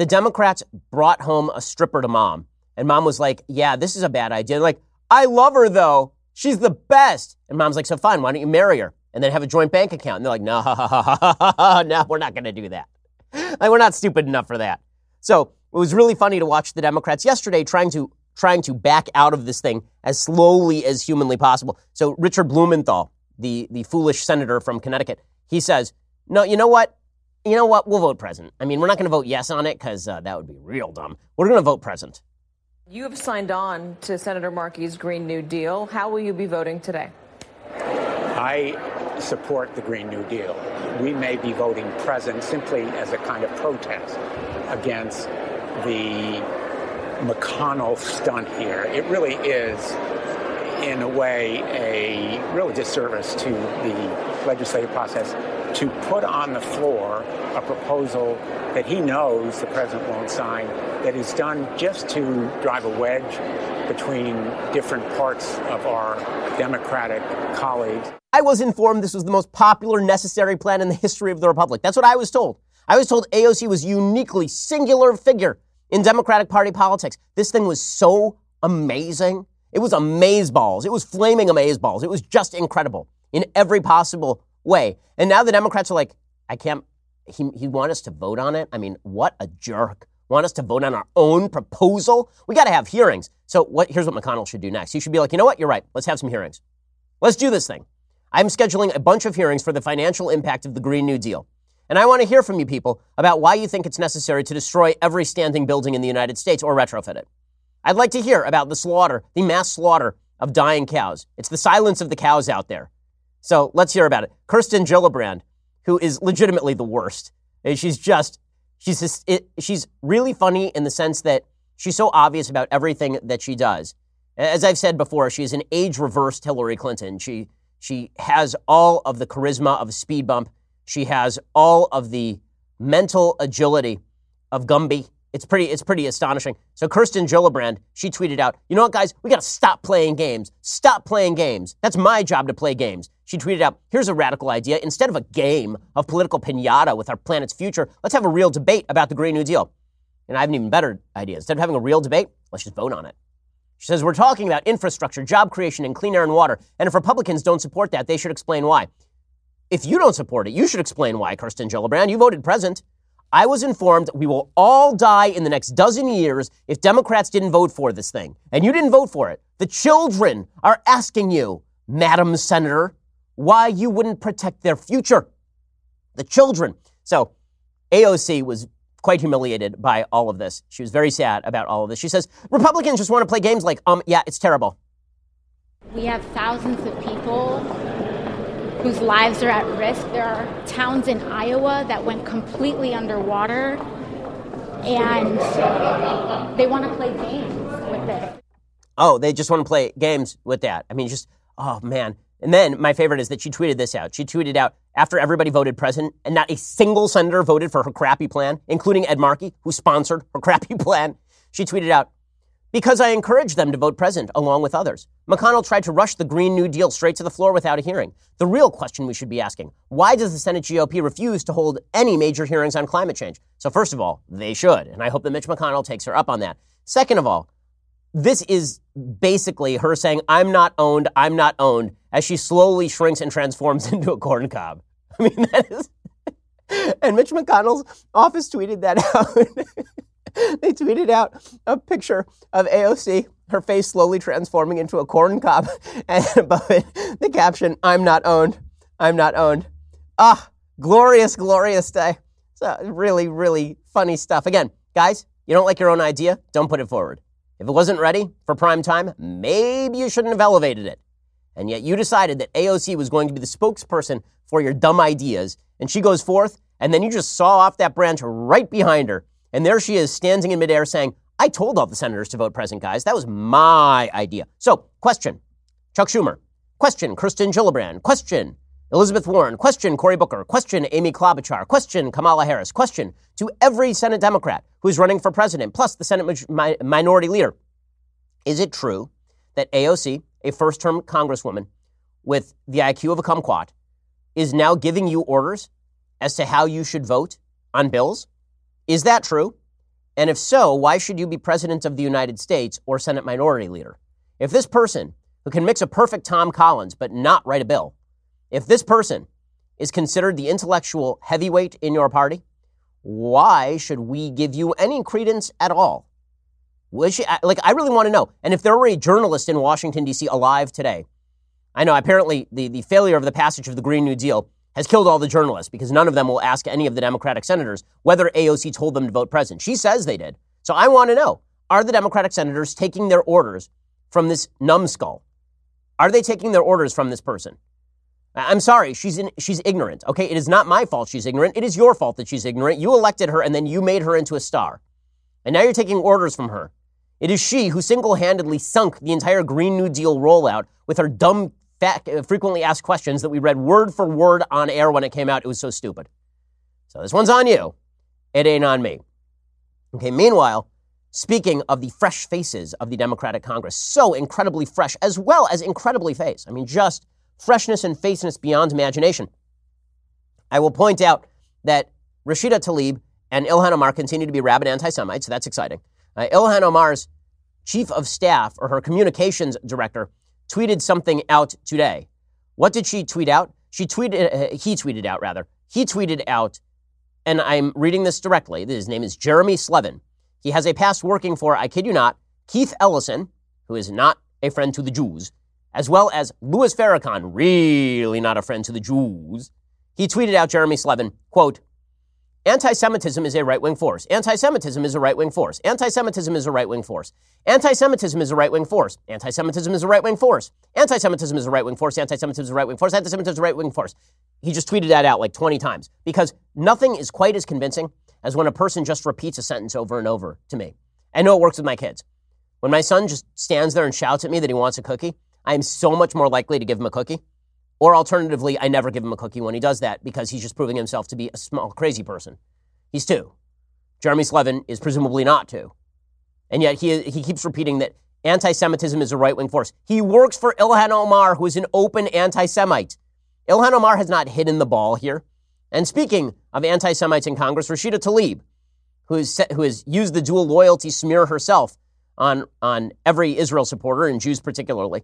the Democrats brought home a stripper to mom, and mom was like, Yeah, this is a bad idea. Like, I love her though. She's the best. And mom's like, So fine, why don't you marry her? And then have a joint bank account. And they're like, No, no, we're not going to do that. Like, we're not stupid enough for that. So it was really funny to watch the Democrats yesterday trying to trying to back out of this thing as slowly as humanly possible. So Richard Blumenthal, the, the foolish senator from Connecticut, he says, No, you know what? You know what? We'll vote present. I mean, we're not going to vote yes on it because uh, that would be real dumb. We're going to vote present. You have signed on to Senator Markey's Green New Deal. How will you be voting today? I support the Green New Deal. We may be voting present simply as a kind of protest against the McConnell stunt here. It really is, in a way, a real disservice to the legislative process to put on the floor a proposal that he knows the president won't sign, that is done just to drive a wedge between different parts of our Democratic colleagues. I was informed this was the most popular, necessary plan in the history of the Republic. That's what I was told. I was told AOC was uniquely singular figure in Democratic Party politics. This thing was so amazing. It was amazeballs. It was flaming amazeballs. It was just incredible in every possible way. And now the Democrats are like, I can't, he, he want us to vote on it? I mean, what a jerk. Want us to vote on our own proposal? We got to have hearings. So what, here's what McConnell should do next. He should be like, you know what? You're right. Let's have some hearings. Let's do this thing. I'm scheduling a bunch of hearings for the financial impact of the Green New Deal. And I want to hear from you people about why you think it's necessary to destroy every standing building in the United States or retrofit it. I'd like to hear about the slaughter, the mass slaughter of dying cows. It's the silence of the cows out there. So let's hear about it. Kirsten Gillibrand, who is legitimately the worst. Eh, she's just, she's just, it, eh, she's really funny in the sense that she's so obvious about everything that she does. As I've said before, she's an age reversed Hillary Clinton. She she has all of the charisma of a speed bump. She has all of the mental agility of Gumby. It's pretty, it's pretty astonishing. So Kirsten Gillibrand, she tweeted out, you know what, guys, we got to stop playing games. Stop playing games. That's my job to play games. She tweeted out, here's a radical idea. Instead of a game of political pinata with our planet's future, let's have a real debate about the Green New Deal. And I have an even better idea. Instead of having a real debate, let's just vote on it. She says, We're talking about infrastructure, job creation, and clean air and water. And if Republicans don't support that, they should explain why. If you don't support it, you should explain why, Kirsten Gillibrand. You voted present. I was informed we will all die in the next dozen years if Democrats didn't vote for this thing. And you didn't vote for it. The children are asking you, Madam Senator, why you wouldn't protect their future. The children. So AOC was quite humiliated by all of this. She was very sad about all of this. She says, Republicans just want to play games like, um, yeah, it's terrible. We have thousands of people whose lives are at risk. There are towns in Iowa that went completely underwater, and they want to play games with it. Oh, they just want to play games with that. I mean, just, oh man. And then my favorite is that she tweeted this out. She tweeted out after everybody voted president, and not a single senator voted for her crappy plan, including Ed Markey, who sponsored her crappy plan. She tweeted out, because I encouraged them to vote present along with others. McConnell tried to rush the Green New Deal straight to the floor without a hearing. The real question we should be asking why does the Senate GOP refuse to hold any major hearings on climate change? So, first of all, they should, and I hope that Mitch McConnell takes her up on that. Second of all, this is basically her saying, I'm not owned, I'm not owned, as she slowly shrinks and transforms into a corn cob. I mean, that is. and Mitch McConnell's office tweeted that out. they tweeted out a picture of AOC, her face slowly transforming into a corn cob, and above it, the caption, I'm not owned. I'm not owned. Ah, glorious, glorious day. So, really, really funny stuff. Again, guys, you don't like your own idea? Don't put it forward. If it wasn't ready for prime time, maybe you shouldn't have elevated it. And yet you decided that AOC was going to be the spokesperson for your dumb ideas. And she goes forth, and then you just saw off that branch right behind her. And there she is standing in midair saying, I told all the senators to vote present, guys. That was my idea. So, question Chuck Schumer. Question Kirsten Gillibrand. Question Elizabeth Warren. Question Cory Booker. Question Amy Klobuchar. Question Kamala Harris. Question to every Senate Democrat who's running for president, plus the Senate mi- minority leader. Is it true that AOC, a first term congresswoman with the IQ of a kumquat, is now giving you orders as to how you should vote on bills? Is that true? And if so, why should you be president of the United States or Senate minority leader? If this person, who can mix a perfect Tom Collins but not write a bill, if this person is considered the intellectual heavyweight in your party, why should we give you any credence at all? Which, like, I really want to know. And if there were a journalist in Washington, D.C. alive today, I know apparently the, the failure of the passage of the Green New Deal has killed all the journalists because none of them will ask any of the Democratic senators whether AOC told them to vote present. She says they did. So I want to know are the Democratic senators taking their orders from this numbskull? Are they taking their orders from this person? I'm sorry, she's in, she's ignorant. Okay, it is not my fault she's ignorant. It is your fault that she's ignorant. You elected her and then you made her into a star. And now you're taking orders from her. It is she who single-handedly sunk the entire Green New Deal rollout with her dumb frequently asked questions that we read word for word on air when it came out. It was so stupid. So this one's on you. It ain't on me. Okay, meanwhile, speaking of the fresh faces of the Democratic Congress, so incredibly fresh as well as incredibly face. I mean, just freshness and faceness beyond imagination. I will point out that Rashida Tlaib and Ilhan Omar continue to be rabid anti Semites, so that's exciting. Uh, Ilhan Omar's chief of staff or her communications director tweeted something out today. What did she tweet out? She tweeted, uh, he tweeted out rather. He tweeted out and I'm reading this directly, his name is Jeremy Slevin. He has a past working for, I kid you not, Keith Ellison, who is not a friend to the Jews, as well as Louis Farrakhan, really not a friend to the Jews. He tweeted out Jeremy Slevin, quote, Anti Semitism is a right wing force. Anti Semitism is a right wing force. Anti Semitism is a right wing force. Anti Semitism is a right wing force. Anti Semitism is a right wing force. Anti Semitism is a right wing force. Anti Semitism is a right wing force. Anti Semitism is a right wing force. He just tweeted that out like 20 times because nothing is quite as convincing as when a person just repeats a sentence over and over to me. I know it works with my kids. When my son just stands there and shouts at me that he wants a cookie, I am so much more likely to give him a cookie or alternatively, I never give him a cookie when he does that because he's just proving himself to be a small, crazy person. He's two. Jeremy Slevin is presumably not two. And yet he, he keeps repeating that anti Semitism is a right wing force. He works for Ilhan Omar, who is an open anti Semite. Ilhan Omar has not hidden the ball here. And speaking of anti Semites in Congress, Rashida Tlaib, who, is, who has used the dual loyalty smear herself on, on every Israel supporter, and Jews particularly,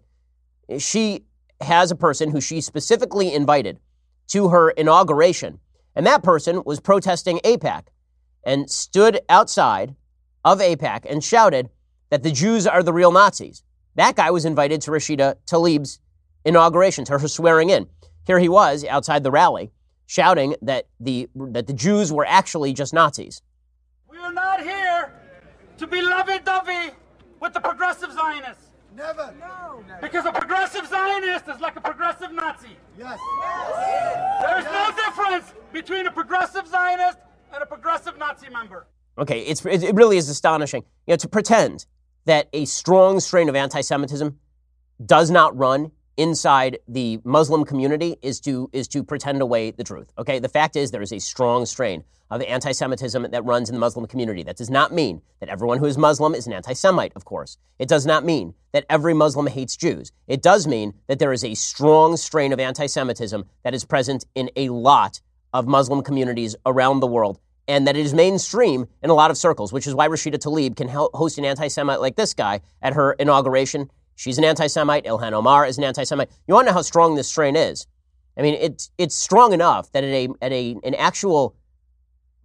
she has a person who she specifically invited to her inauguration. And that person was protesting AIPAC and stood outside of AIPAC and shouted that the Jews are the real Nazis. That guy was invited to Rashida Tlaib's inauguration, to her swearing in. Here he was outside the rally shouting that the, that the Jews were actually just Nazis. We are not here to be lovey-dovey with the progressive Zionists. Never. No. Because a progressive Zionist is like a progressive Nazi. Yes. yes. There's yes. no difference between a progressive Zionist and a progressive Nazi member. Okay, it's, it really is astonishing. You know, to pretend that a strong strain of anti-Semitism does not run inside the Muslim community is to is to pretend away the truth. Okay, the fact is there is a strong strain of anti-Semitism that runs in the Muslim community. That does not mean that everyone who is Muslim is an anti-Semite. Of course, it does not mean that every Muslim hates Jews. It does mean that there is a strong strain of anti-Semitism that is present in a lot of Muslim communities around the world. And that it is mainstream in a lot of circles, which is why Rashida Tlaib can host an anti Semite like this guy at her inauguration She's an anti Semite. Ilhan Omar is an anti Semite. You want to know how strong this strain is? I mean, it's, it's strong enough that at, a, at a, an, actual,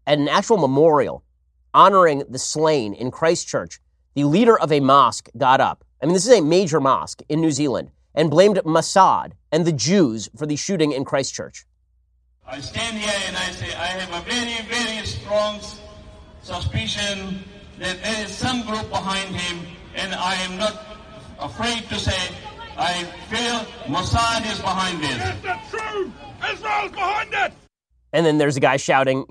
at an actual memorial honoring the slain in Christchurch, the leader of a mosque got up. I mean, this is a major mosque in New Zealand and blamed Mossad and the Jews for the shooting in Christchurch. I stand here and I say I have a very, very strong suspicion that there is some group behind him, and I am not afraid to say, I feel Mossad is behind this. Is the truth? Israel's behind it! And then there's a guy shouting,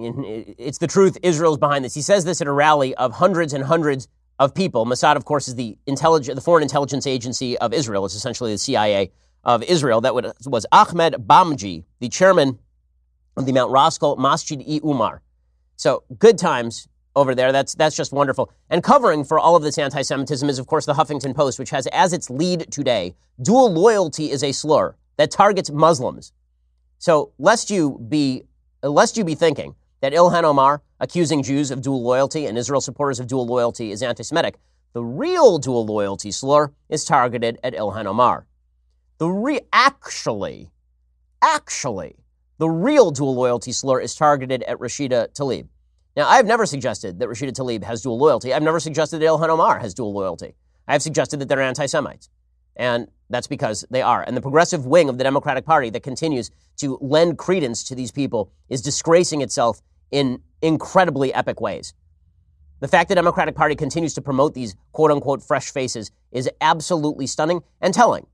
It's the truth, Israel's behind this. He says this at a rally of hundreds and hundreds of people. Mossad, of course, is the, intelligence, the foreign intelligence agency of Israel. It's essentially the CIA of Israel. That was Ahmed Bhamji, the chairman of the Mount Roskill Masjid e Umar. So good times over there. That's that's just wonderful. And covering for all of this anti-Semitism is, of course, the Huffington Post, which has as its lead today, dual loyalty is a slur that targets Muslims. So lest you be lest you be thinking that Ilhan Omar accusing Jews of dual loyalty and Israel supporters of dual loyalty is anti-Semitic, the real dual loyalty slur is targeted at Ilhan Omar. The re- actually, actually, the real dual loyalty slur is targeted at Rashida Tlaib. Now, I've never suggested that Rashida Tlaib has dual loyalty. I've never suggested that Ilhan Omar has dual loyalty. I've suggested that they're anti Semites. And that's because they are. And the progressive wing of the Democratic Party that continues to lend credence to these people is disgracing itself in incredibly epic ways. The fact that the Democratic Party continues to promote these quote unquote fresh faces is absolutely stunning and telling.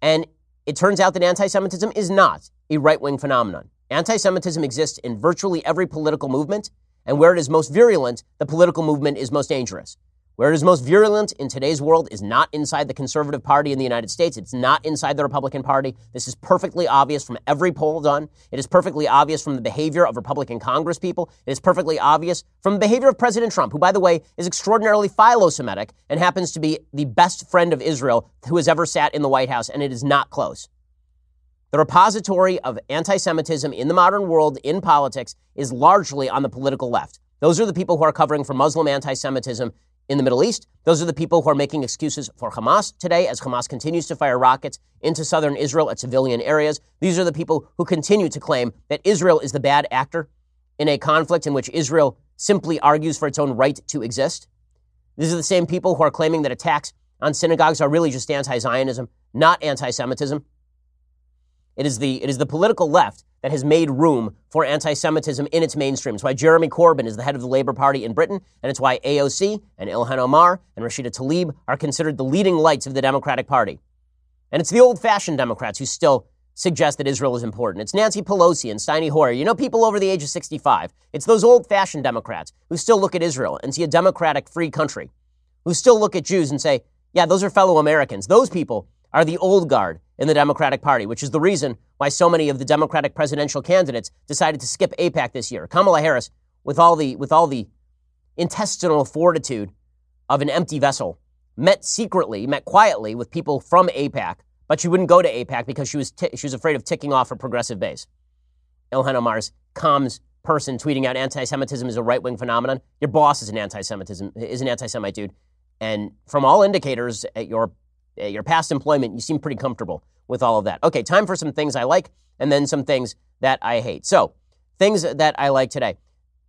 And it turns out that anti Semitism is not a right wing phenomenon. Anti Semitism exists in virtually every political movement, and where it is most virulent, the political movement is most dangerous. Where it is most virulent in today's world is not inside the conservative party in the United States. It's not inside the Republican Party. This is perfectly obvious from every poll done. It is perfectly obvious from the behavior of Republican Congress people. It is perfectly obvious from the behavior of President Trump, who, by the way, is extraordinarily philo-Semitic and happens to be the best friend of Israel who has ever sat in the White House, and it is not close. The repository of anti Semitism in the modern world in politics is largely on the political left. Those are the people who are covering for Muslim anti Semitism in the Middle East. Those are the people who are making excuses for Hamas today as Hamas continues to fire rockets into southern Israel at civilian areas. These are the people who continue to claim that Israel is the bad actor in a conflict in which Israel simply argues for its own right to exist. These are the same people who are claiming that attacks on synagogues are really just anti Zionism, not anti Semitism. It is, the, it is the political left that has made room for anti Semitism in its mainstream. It's why Jeremy Corbyn is the head of the Labour Party in Britain, and it's why AOC and Ilhan Omar and Rashida Tlaib are considered the leading lights of the Democratic Party. And it's the old fashioned Democrats who still suggest that Israel is important. It's Nancy Pelosi and Steny Hoyer. You know, people over the age of 65. It's those old fashioned Democrats who still look at Israel and see a democratic, free country, who still look at Jews and say, yeah, those are fellow Americans. Those people are the old guard in the Democratic Party, which is the reason why so many of the Democratic presidential candidates decided to skip AIPAC this year. Kamala Harris, with all the, with all the intestinal fortitude of an empty vessel, met secretly, met quietly with people from AIPAC, but she wouldn't go to AIPAC because she was, t- she was afraid of ticking off her progressive base. Ilhan Omar's comms person tweeting out anti-Semitism is a right-wing phenomenon. Your boss is an anti-Semitism is an anti-Semite dude, and from all indicators at your your past employment, you seem pretty comfortable with all of that. Okay, time for some things I like, and then some things that I hate. So, things that I like today.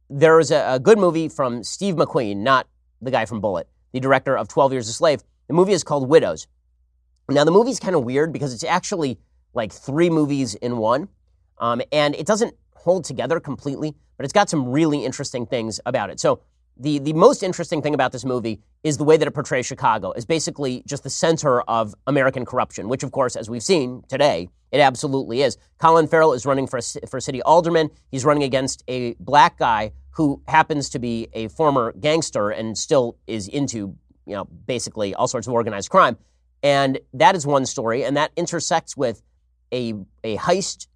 There is a, a good movie from Steve McQueen, not the guy from Bullitt, the director of 12 Years a Slave. The movie is called Widows. Now, the movie's kind of weird because it's actually like three movies in one. Um, and it doesn't hold together completely, but it's got some really interesting things about it. So, the, the most interesting thing about this movie is the way that it portrays Chicago as basically just the center of American corruption, which, of course, as we've seen today, it absolutely is. Colin Farrell is running for, for city alderman. He's running against a black guy who happens to be a former gangster and still is into, you know, basically all sorts of organized crime. And that is one story, and that intersects with a, a heist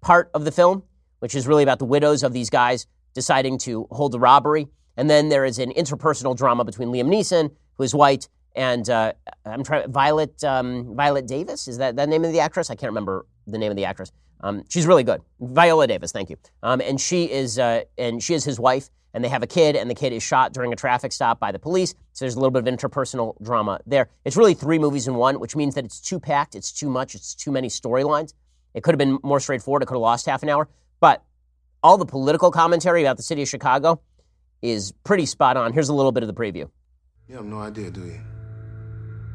part of the film, which is really about the widows of these guys deciding to hold the robbery. And then there is an interpersonal drama between Liam Neeson, who is white, and uh, I'm trying Violet um, Violet Davis. Is that the name of the actress? I can't remember the name of the actress. Um, she's really good. Viola Davis, thank you. Um, and she is uh, and she is his wife, and they have a kid, and the kid is shot during a traffic stop by the police. So there's a little bit of interpersonal drama there. It's really three movies in one, which means that it's too packed, it's too much, it's too many storylines. It could have been more straightforward. It could have lost half an hour, but all the political commentary about the city of Chicago is pretty spot on. Here's a little bit of the preview. You have no idea, do you?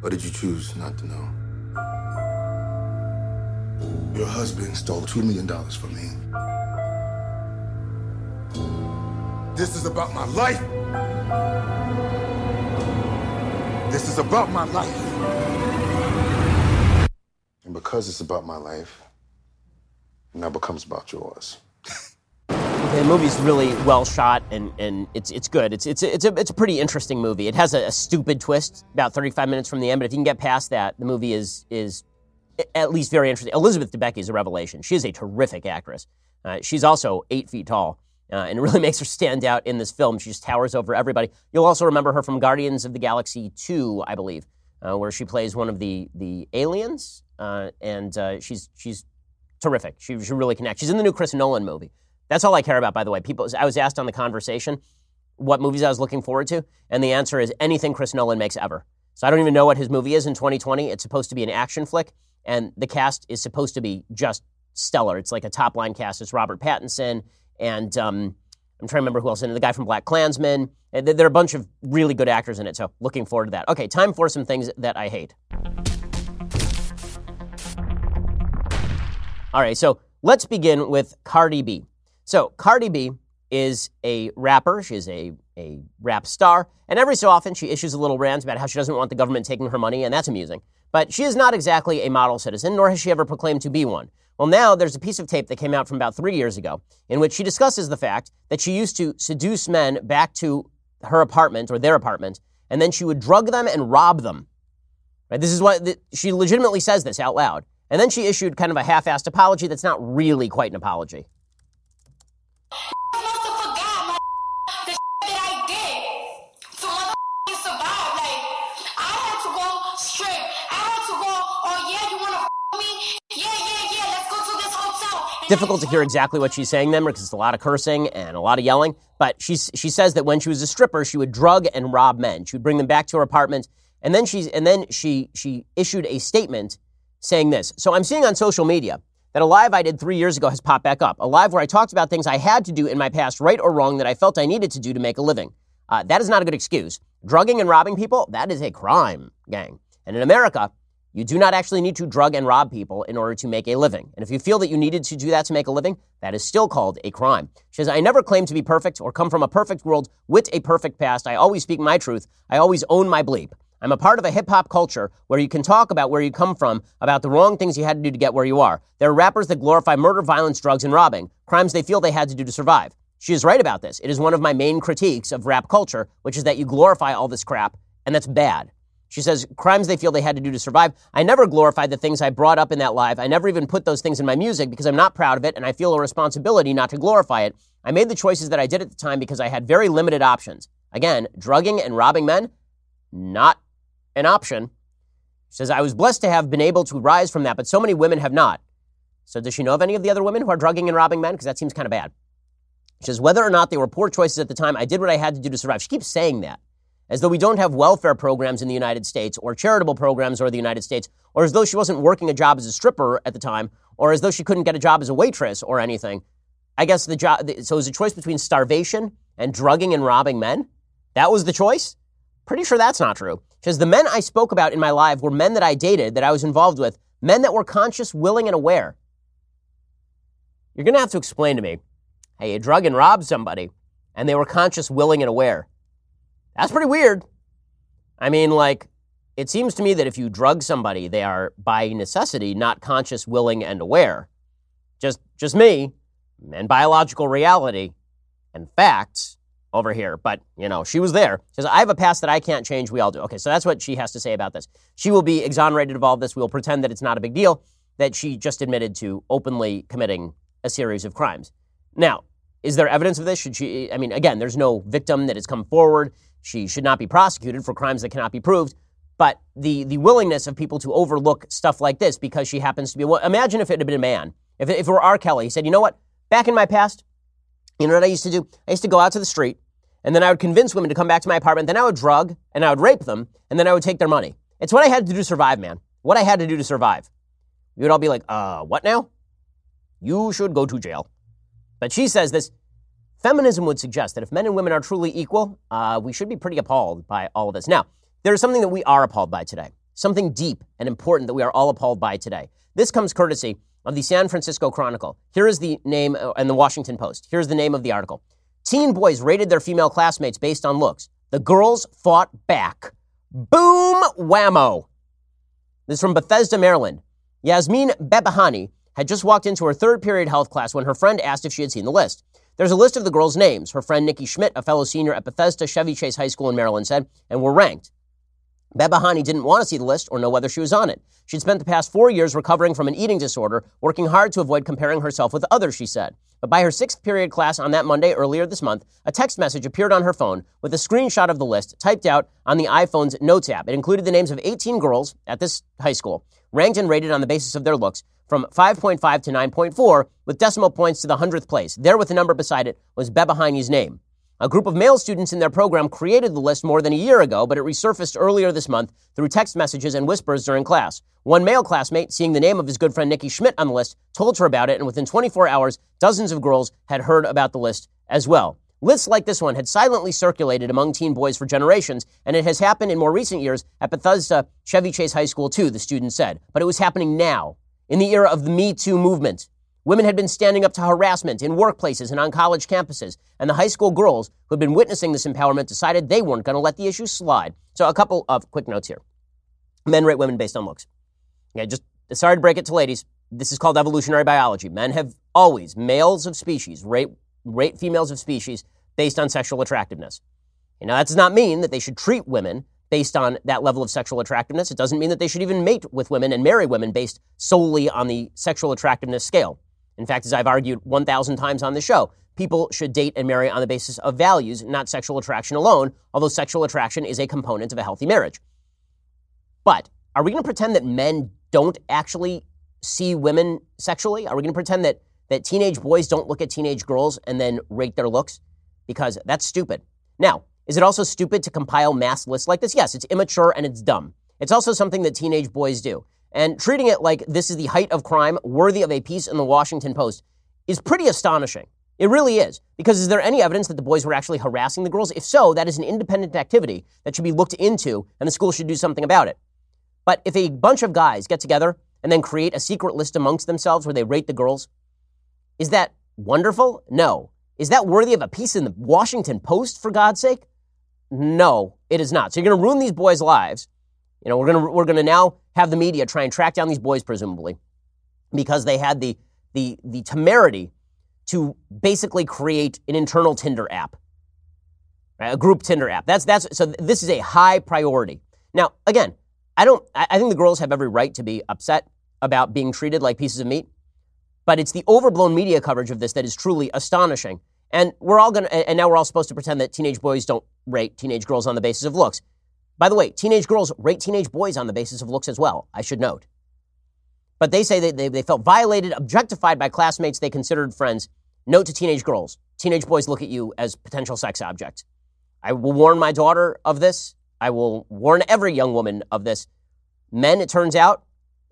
Or did you choose not to know? Your husband stole $2 million from me. This is about my life. This is about my life. And because it's about my life, it now becomes about yours. The movie's really well shot and, and it's it's good. It's it's it's a it's a pretty interesting movie. It has a, a, stupid twist about 35 minutes from the end, but if you can get past that, the movie is is at least very interesting. Elizabeth Debicki is a revelation. She is a terrific actress. Uh, she's also eight feet tall. Uh, and it really makes her stand out in this film. She just towers over everybody. You'll also remember her from Guardians of the Galaxy 2, I believe, uh, where she plays one of the, the aliens. Uh, and uh, she's, she's terrific. She, she really connects. She's in the new Chris Nolan movie. That's all I care about, by the way. People, I was asked on the conversation what movies I was looking forward to, and the answer is anything Chris Nolan makes ever. So I don't even know what his movie is in 2020. It's supposed to be an action flick, and the cast is supposed to be just stellar. It's like a top line cast. It's Robert Pattinson and um, I'm trying to remember who else in it. The guy from Black Klansman. There are a bunch of really good actors in it, so looking forward to that. Okay, time for some things that I hate. All right, so let's begin with Cardi B. So Cardi B is a rapper. She's a, a rap star. And every so often, she issues a little rant about how she doesn't want the government taking her money, and that's amusing. But she is not exactly a model citizen, nor has she ever proclaimed to be one. Well, now there's a piece of tape that came out from about three years ago in which she discusses the fact that she used to seduce men back to her apartment or their apartment, and then she would drug them and rob them. Right? This is what the, she legitimately says this out loud. And then she issued kind of a half assed apology that's not really quite an apology. Difficult to hear exactly what she's saying then because it's a lot of cursing and a lot of yelling. But she, she says that when she was a stripper, she would drug and rob men. She would bring them back to her apartment. And then, she's, and then she, she issued a statement saying this. So I'm seeing on social media that a live I did three years ago has popped back up. A live where I talked about things I had to do in my past, right or wrong, that I felt I needed to do to make a living. Uh, that is not a good excuse. Drugging and robbing people, that is a crime, gang. And in America, you do not actually need to drug and rob people in order to make a living. And if you feel that you needed to do that to make a living, that is still called a crime. She says, I never claim to be perfect or come from a perfect world with a perfect past. I always speak my truth. I always own my bleep. I'm a part of a hip hop culture where you can talk about where you come from, about the wrong things you had to do to get where you are. There are rappers that glorify murder, violence, drugs, and robbing, crimes they feel they had to do to survive. She is right about this. It is one of my main critiques of rap culture, which is that you glorify all this crap, and that's bad. She says, crimes they feel they had to do to survive. I never glorified the things I brought up in that live. I never even put those things in my music because I'm not proud of it and I feel a responsibility not to glorify it. I made the choices that I did at the time because I had very limited options. Again, drugging and robbing men, not an option. She says, I was blessed to have been able to rise from that, but so many women have not. So does she know of any of the other women who are drugging and robbing men? Because that seems kind of bad. She says, whether or not they were poor choices at the time, I did what I had to do to survive. She keeps saying that as though we don't have welfare programs in the United States or charitable programs or the United States, or as though she wasn't working a job as a stripper at the time, or as though she couldn't get a job as a waitress or anything. I guess the job, so it was a choice between starvation and drugging and robbing men. That was the choice? Pretty sure that's not true. Because the men I spoke about in my live were men that I dated, that I was involved with, men that were conscious, willing, and aware. You're going to have to explain to me hey, you drug and robbed somebody, and they were conscious, willing, and aware. That's pretty weird. I mean, like, it seems to me that if you drug somebody, they are by necessity not conscious, willing, and aware. Just, just me and biological reality and facts over here. But, you know, she was there. She says, I have a past that I can't change. We all do. Okay, so that's what she has to say about this. She will be exonerated of all of this. We will pretend that it's not a big deal, that she just admitted to openly committing a series of crimes. Now, is there evidence of this? Should she, I mean, again, there's no victim that has come forward. She should not be prosecuted for crimes that cannot be proved. But the, the willingness of people to overlook stuff like this because she happens to be, well, imagine if it had been a man. If, if it were R. Kelly, he said, you know what? Back in my past, you know what I used to do? I used to go out to the street and then I would convince women to come back to my apartment. Then I would drug and I would rape them and then I would take their money. It's what I had to do to survive, man. What I had to do to survive. You would all be like, uh, what now? You should go to jail. But she says this Feminism would suggest that if men and women are truly equal, uh, we should be pretty appalled by all of this. Now, there is something that we are appalled by today, something deep and important that we are all appalled by today. This comes courtesy of the San Francisco Chronicle. Here is the name, uh, and the Washington Post. Here's the name of the article Teen boys rated their female classmates based on looks. The girls fought back. Boom whammo. This is from Bethesda, Maryland. Yasmin Behbahani had just walked into her third period health class when her friend asked if she had seen the list. There's a list of the girls' names. Her friend Nikki Schmidt, a fellow senior at Bethesda Chevy Chase High School in Maryland, said, and were ranked. Behbahani didn't want to see the list or know whether she was on it. She'd spent the past four years recovering from an eating disorder, working hard to avoid comparing herself with others, she said. But by her sixth period class on that Monday earlier this month, a text message appeared on her phone with a screenshot of the list typed out on the iPhone's Notes app. It included the names of 18 girls at this high school, ranked and rated on the basis of their looks, from 5.5 to 9.4, with decimal points to the hundredth place. There, with the number beside it, was Behbahani's name. A group of male students in their program created the list more than a year ago, but it resurfaced earlier this month through text messages and whispers during class. One male classmate, seeing the name of his good friend Nikki Schmidt on the list, told her about it, and within 24 hours, dozens of girls had heard about the list as well. Lists like this one had silently circulated among teen boys for generations, and it has happened in more recent years at Bethesda Chevy Chase High School too, the student said. But it was happening now, in the era of the Me Too movement. Women had been standing up to harassment in workplaces and on college campuses, and the high school girls who had been witnessing this empowerment decided they weren't going to let the issue slide. So, a couple of quick notes here men rate women based on looks. Okay, just sorry to break it to ladies. This is called evolutionary biology. Men have always, males of species, rate, rate females of species based on sexual attractiveness. Now, that does not mean that they should treat women based on that level of sexual attractiveness. It doesn't mean that they should even mate with women and marry women based solely on the sexual attractiveness scale. In fact, as I've argued 1,000 times on the show, people should date and marry on the basis of values, not sexual attraction alone, although sexual attraction is a component of a healthy marriage. But are we going to pretend that men don't actually see women sexually? Are we going to pretend that, that teenage boys don't look at teenage girls and then rate their looks? Because that's stupid. Now, is it also stupid to compile mass lists like this? Yes, it's immature and it's dumb. It's also something that teenage boys do. And treating it like this is the height of crime, worthy of a piece in the Washington Post, is pretty astonishing. It really is. Because is there any evidence that the boys were actually harassing the girls? If so, that is an independent activity that should be looked into, and the school should do something about it. But if a bunch of guys get together and then create a secret list amongst themselves where they rate the girls, is that wonderful? No. Is that worthy of a piece in the Washington Post, for God's sake? No, it is not. So you're going to ruin these boys' lives. You know, we're to we're to now have the media try and track down these boys, presumably, because they had the the the temerity to basically create an internal Tinder app, right? a group Tinder app. That's that's so. This is a high priority. Now, again, I don't. I think the girls have every right to be upset about being treated like pieces of meat, but it's the overblown media coverage of this that is truly astonishing. And we're all to, and now we're all supposed to pretend that teenage boys don't rate teenage girls on the basis of looks. By the way, teenage girls rate teenage boys on the basis of looks as well, I should note. But they say they, they felt violated, objectified by classmates they considered friends. Note to teenage girls teenage boys look at you as potential sex objects. I will warn my daughter of this. I will warn every young woman of this. Men, it turns out,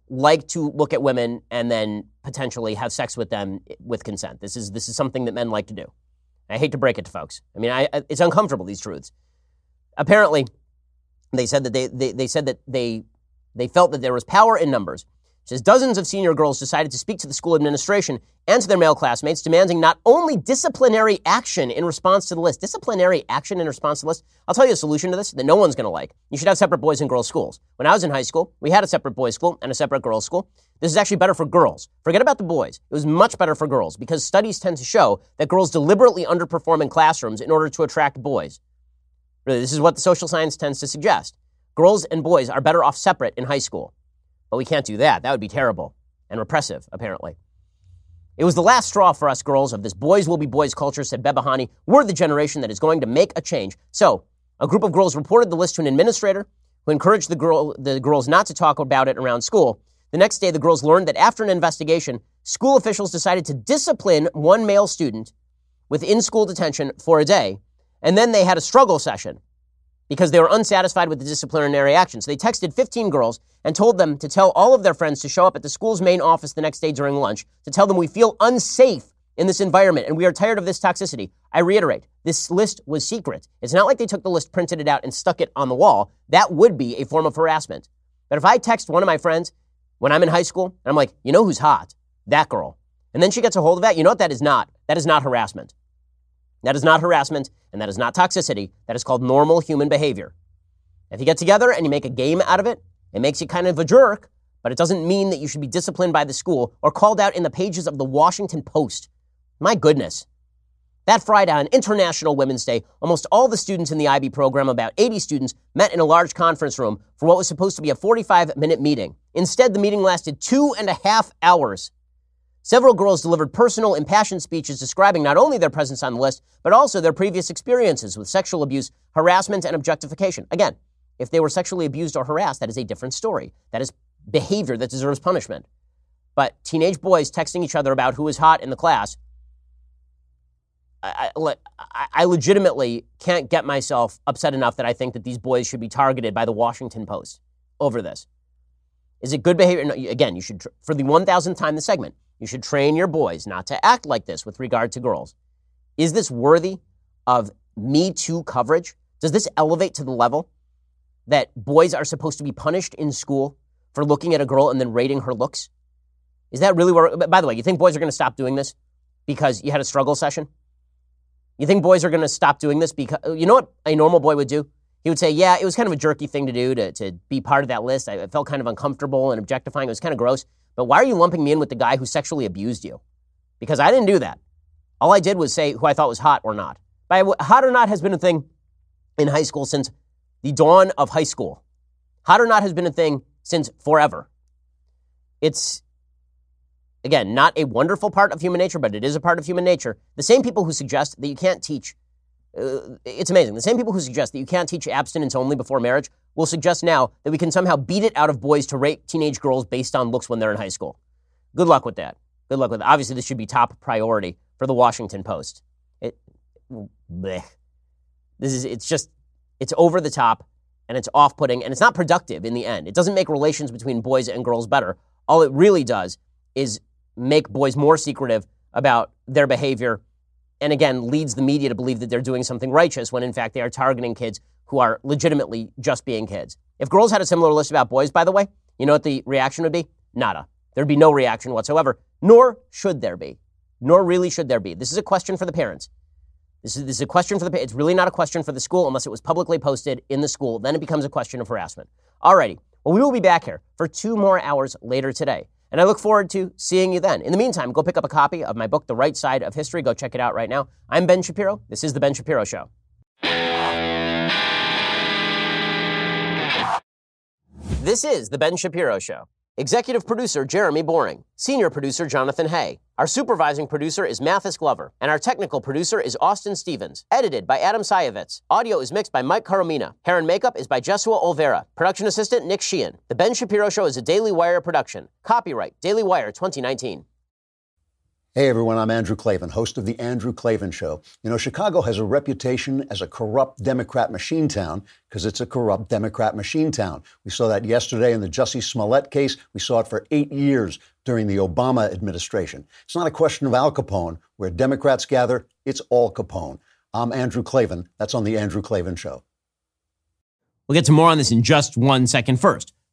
like to look at women and then potentially have sex with them with consent. This is, this is something that men like to do. I hate to break it to folks. I mean, I, it's uncomfortable, these truths. Apparently, they said that they, they, they said that they, they felt that there was power in numbers. It says dozens of senior girls decided to speak to the school administration and to their male classmates, demanding not only disciplinary action in response to the list, disciplinary action in response to the list. I'll tell you a solution to this that no one's going to like. You should have separate boys and girls schools. When I was in high school, we had a separate boys school and a separate girls school. This is actually better for girls. Forget about the boys. It was much better for girls because studies tend to show that girls deliberately underperform in classrooms in order to attract boys. Really, this is what the social science tends to suggest. Girls and boys are better off separate in high school. But we can't do that. That would be terrible and repressive, apparently. It was the last straw for us girls of this boys will be boys culture, said Behbahani. We're the generation that is going to make a change. So, a group of girls reported the list to an administrator who encouraged the, girl, the girls not to talk about it around school. The next day, the girls learned that after an investigation, school officials decided to discipline one male student with in school detention for a day, and then they had a struggle session because they were unsatisfied with the disciplinary action. So they texted 15 girls and told them to tell all of their friends to show up at the school's main office the next day during lunch to tell them we feel unsafe in this environment and we are tired of this toxicity. I reiterate, this list was secret. It's not like they took the list, printed it out, and stuck it on the wall. That would be a form of harassment. But if I text one of my friends when I'm in high school and I'm like, you know who's hot? That girl. And then she gets a hold of that, you know what that is not? That is not harassment. That is not harassment and that is not toxicity. That is called normal human behavior. If you get together and you make a game out of it, it makes you kind of a jerk, but it doesn't mean that you should be disciplined by the school or called out in the pages of the Washington Post. My goodness. That Friday on International Women's Day, almost all the students in the IB program, about 80 students, met in a large conference room for what was supposed to be a 45 minute meeting. Instead, the meeting lasted two and a half hours. Several girls delivered personal, impassioned speeches describing not only their presence on the list, but also their previous experiences with sexual abuse, harassment, and objectification. Again, if they were sexually abused or harassed, that is a different story. That is behavior that deserves punishment. But teenage boys texting each other about who is hot in the class, I, I, I legitimately can't get myself upset enough that I think that these boys should be targeted by the Washington Post over this. Is it good behavior? No, again, you should, for the 1000th time the segment, you should train your boys not to act like this with regard to girls. Is this worthy of Me Too coverage? Does this elevate to the level that boys are supposed to be punished in school for looking at a girl and then rating her looks? Is that really where, by the way, you think boys are going to stop doing this because you had a struggle session? You think boys are going to stop doing this because, you know what a normal boy would do? He would say, yeah, it was kind of a jerky thing to do to, to be part of that list. I felt kind of uncomfortable and objectifying. It was kind of gross. But why are you lumping me in with the guy who sexually abused you? Because I didn't do that. All I did was say who I thought was hot or not. By hot or not has been a thing in high school since the dawn of high school. Hot or not has been a thing since forever. It's, again, not a wonderful part of human nature, but it is a part of human nature. The same people who suggest that you can't teach, uh, it's amazing. The same people who suggest that you can't teach abstinence only before marriage will suggest now that we can somehow beat it out of boys to rate teenage girls based on looks when they're in high school. Good luck with that. Good luck with that. Obviously, this should be top priority for the Washington Post. It, bleh. This is, it's just, it's over the top. and it's off putting and it's not productive in the end. It doesn't make relations between boys and girls better. All it really does is make boys more secretive about their behavior and again leads the media to believe that they're doing something righteous when in fact they are targeting kids who are legitimately just being kids. If girls had a similar list about boys, by the way, you know what the reaction would be? Nada. There'd be no reaction whatsoever, nor should there be. Nor really should there be. This is a question for the parents. This is, this is a question for the It's really not a question for the school unless it was publicly posted in the school. Then it becomes a question of harassment. Alrighty. Well, we will be back here for two more hours later today. And I look forward to seeing you then. In the meantime, go pick up a copy of my book, The Right Side of History. Go check it out right now. I'm Ben Shapiro. This is The Ben Shapiro Show. This is The Ben Shapiro Show. Executive producer Jeremy Boring. Senior producer Jonathan Hay. Our supervising producer is Mathis Glover. And our technical producer is Austin Stevens. Edited by Adam Sayevitz. Audio is mixed by Mike Coromina. Hair and makeup is by Jesua Olvera. Production assistant Nick Sheehan. The Ben Shapiro Show is a Daily Wire production. Copyright Daily Wire 2019. Hey everyone, I'm Andrew Klavan, host of The Andrew Klavan Show. You know, Chicago has a reputation as a corrupt Democrat machine town because it's a corrupt Democrat machine town. We saw that yesterday in the Jussie Smollett case. We saw it for eight years during the Obama administration. It's not a question of Al Capone. Where Democrats gather, it's all Capone. I'm Andrew Klavan. That's on The Andrew Klavan Show. We'll get to more on this in just one second first.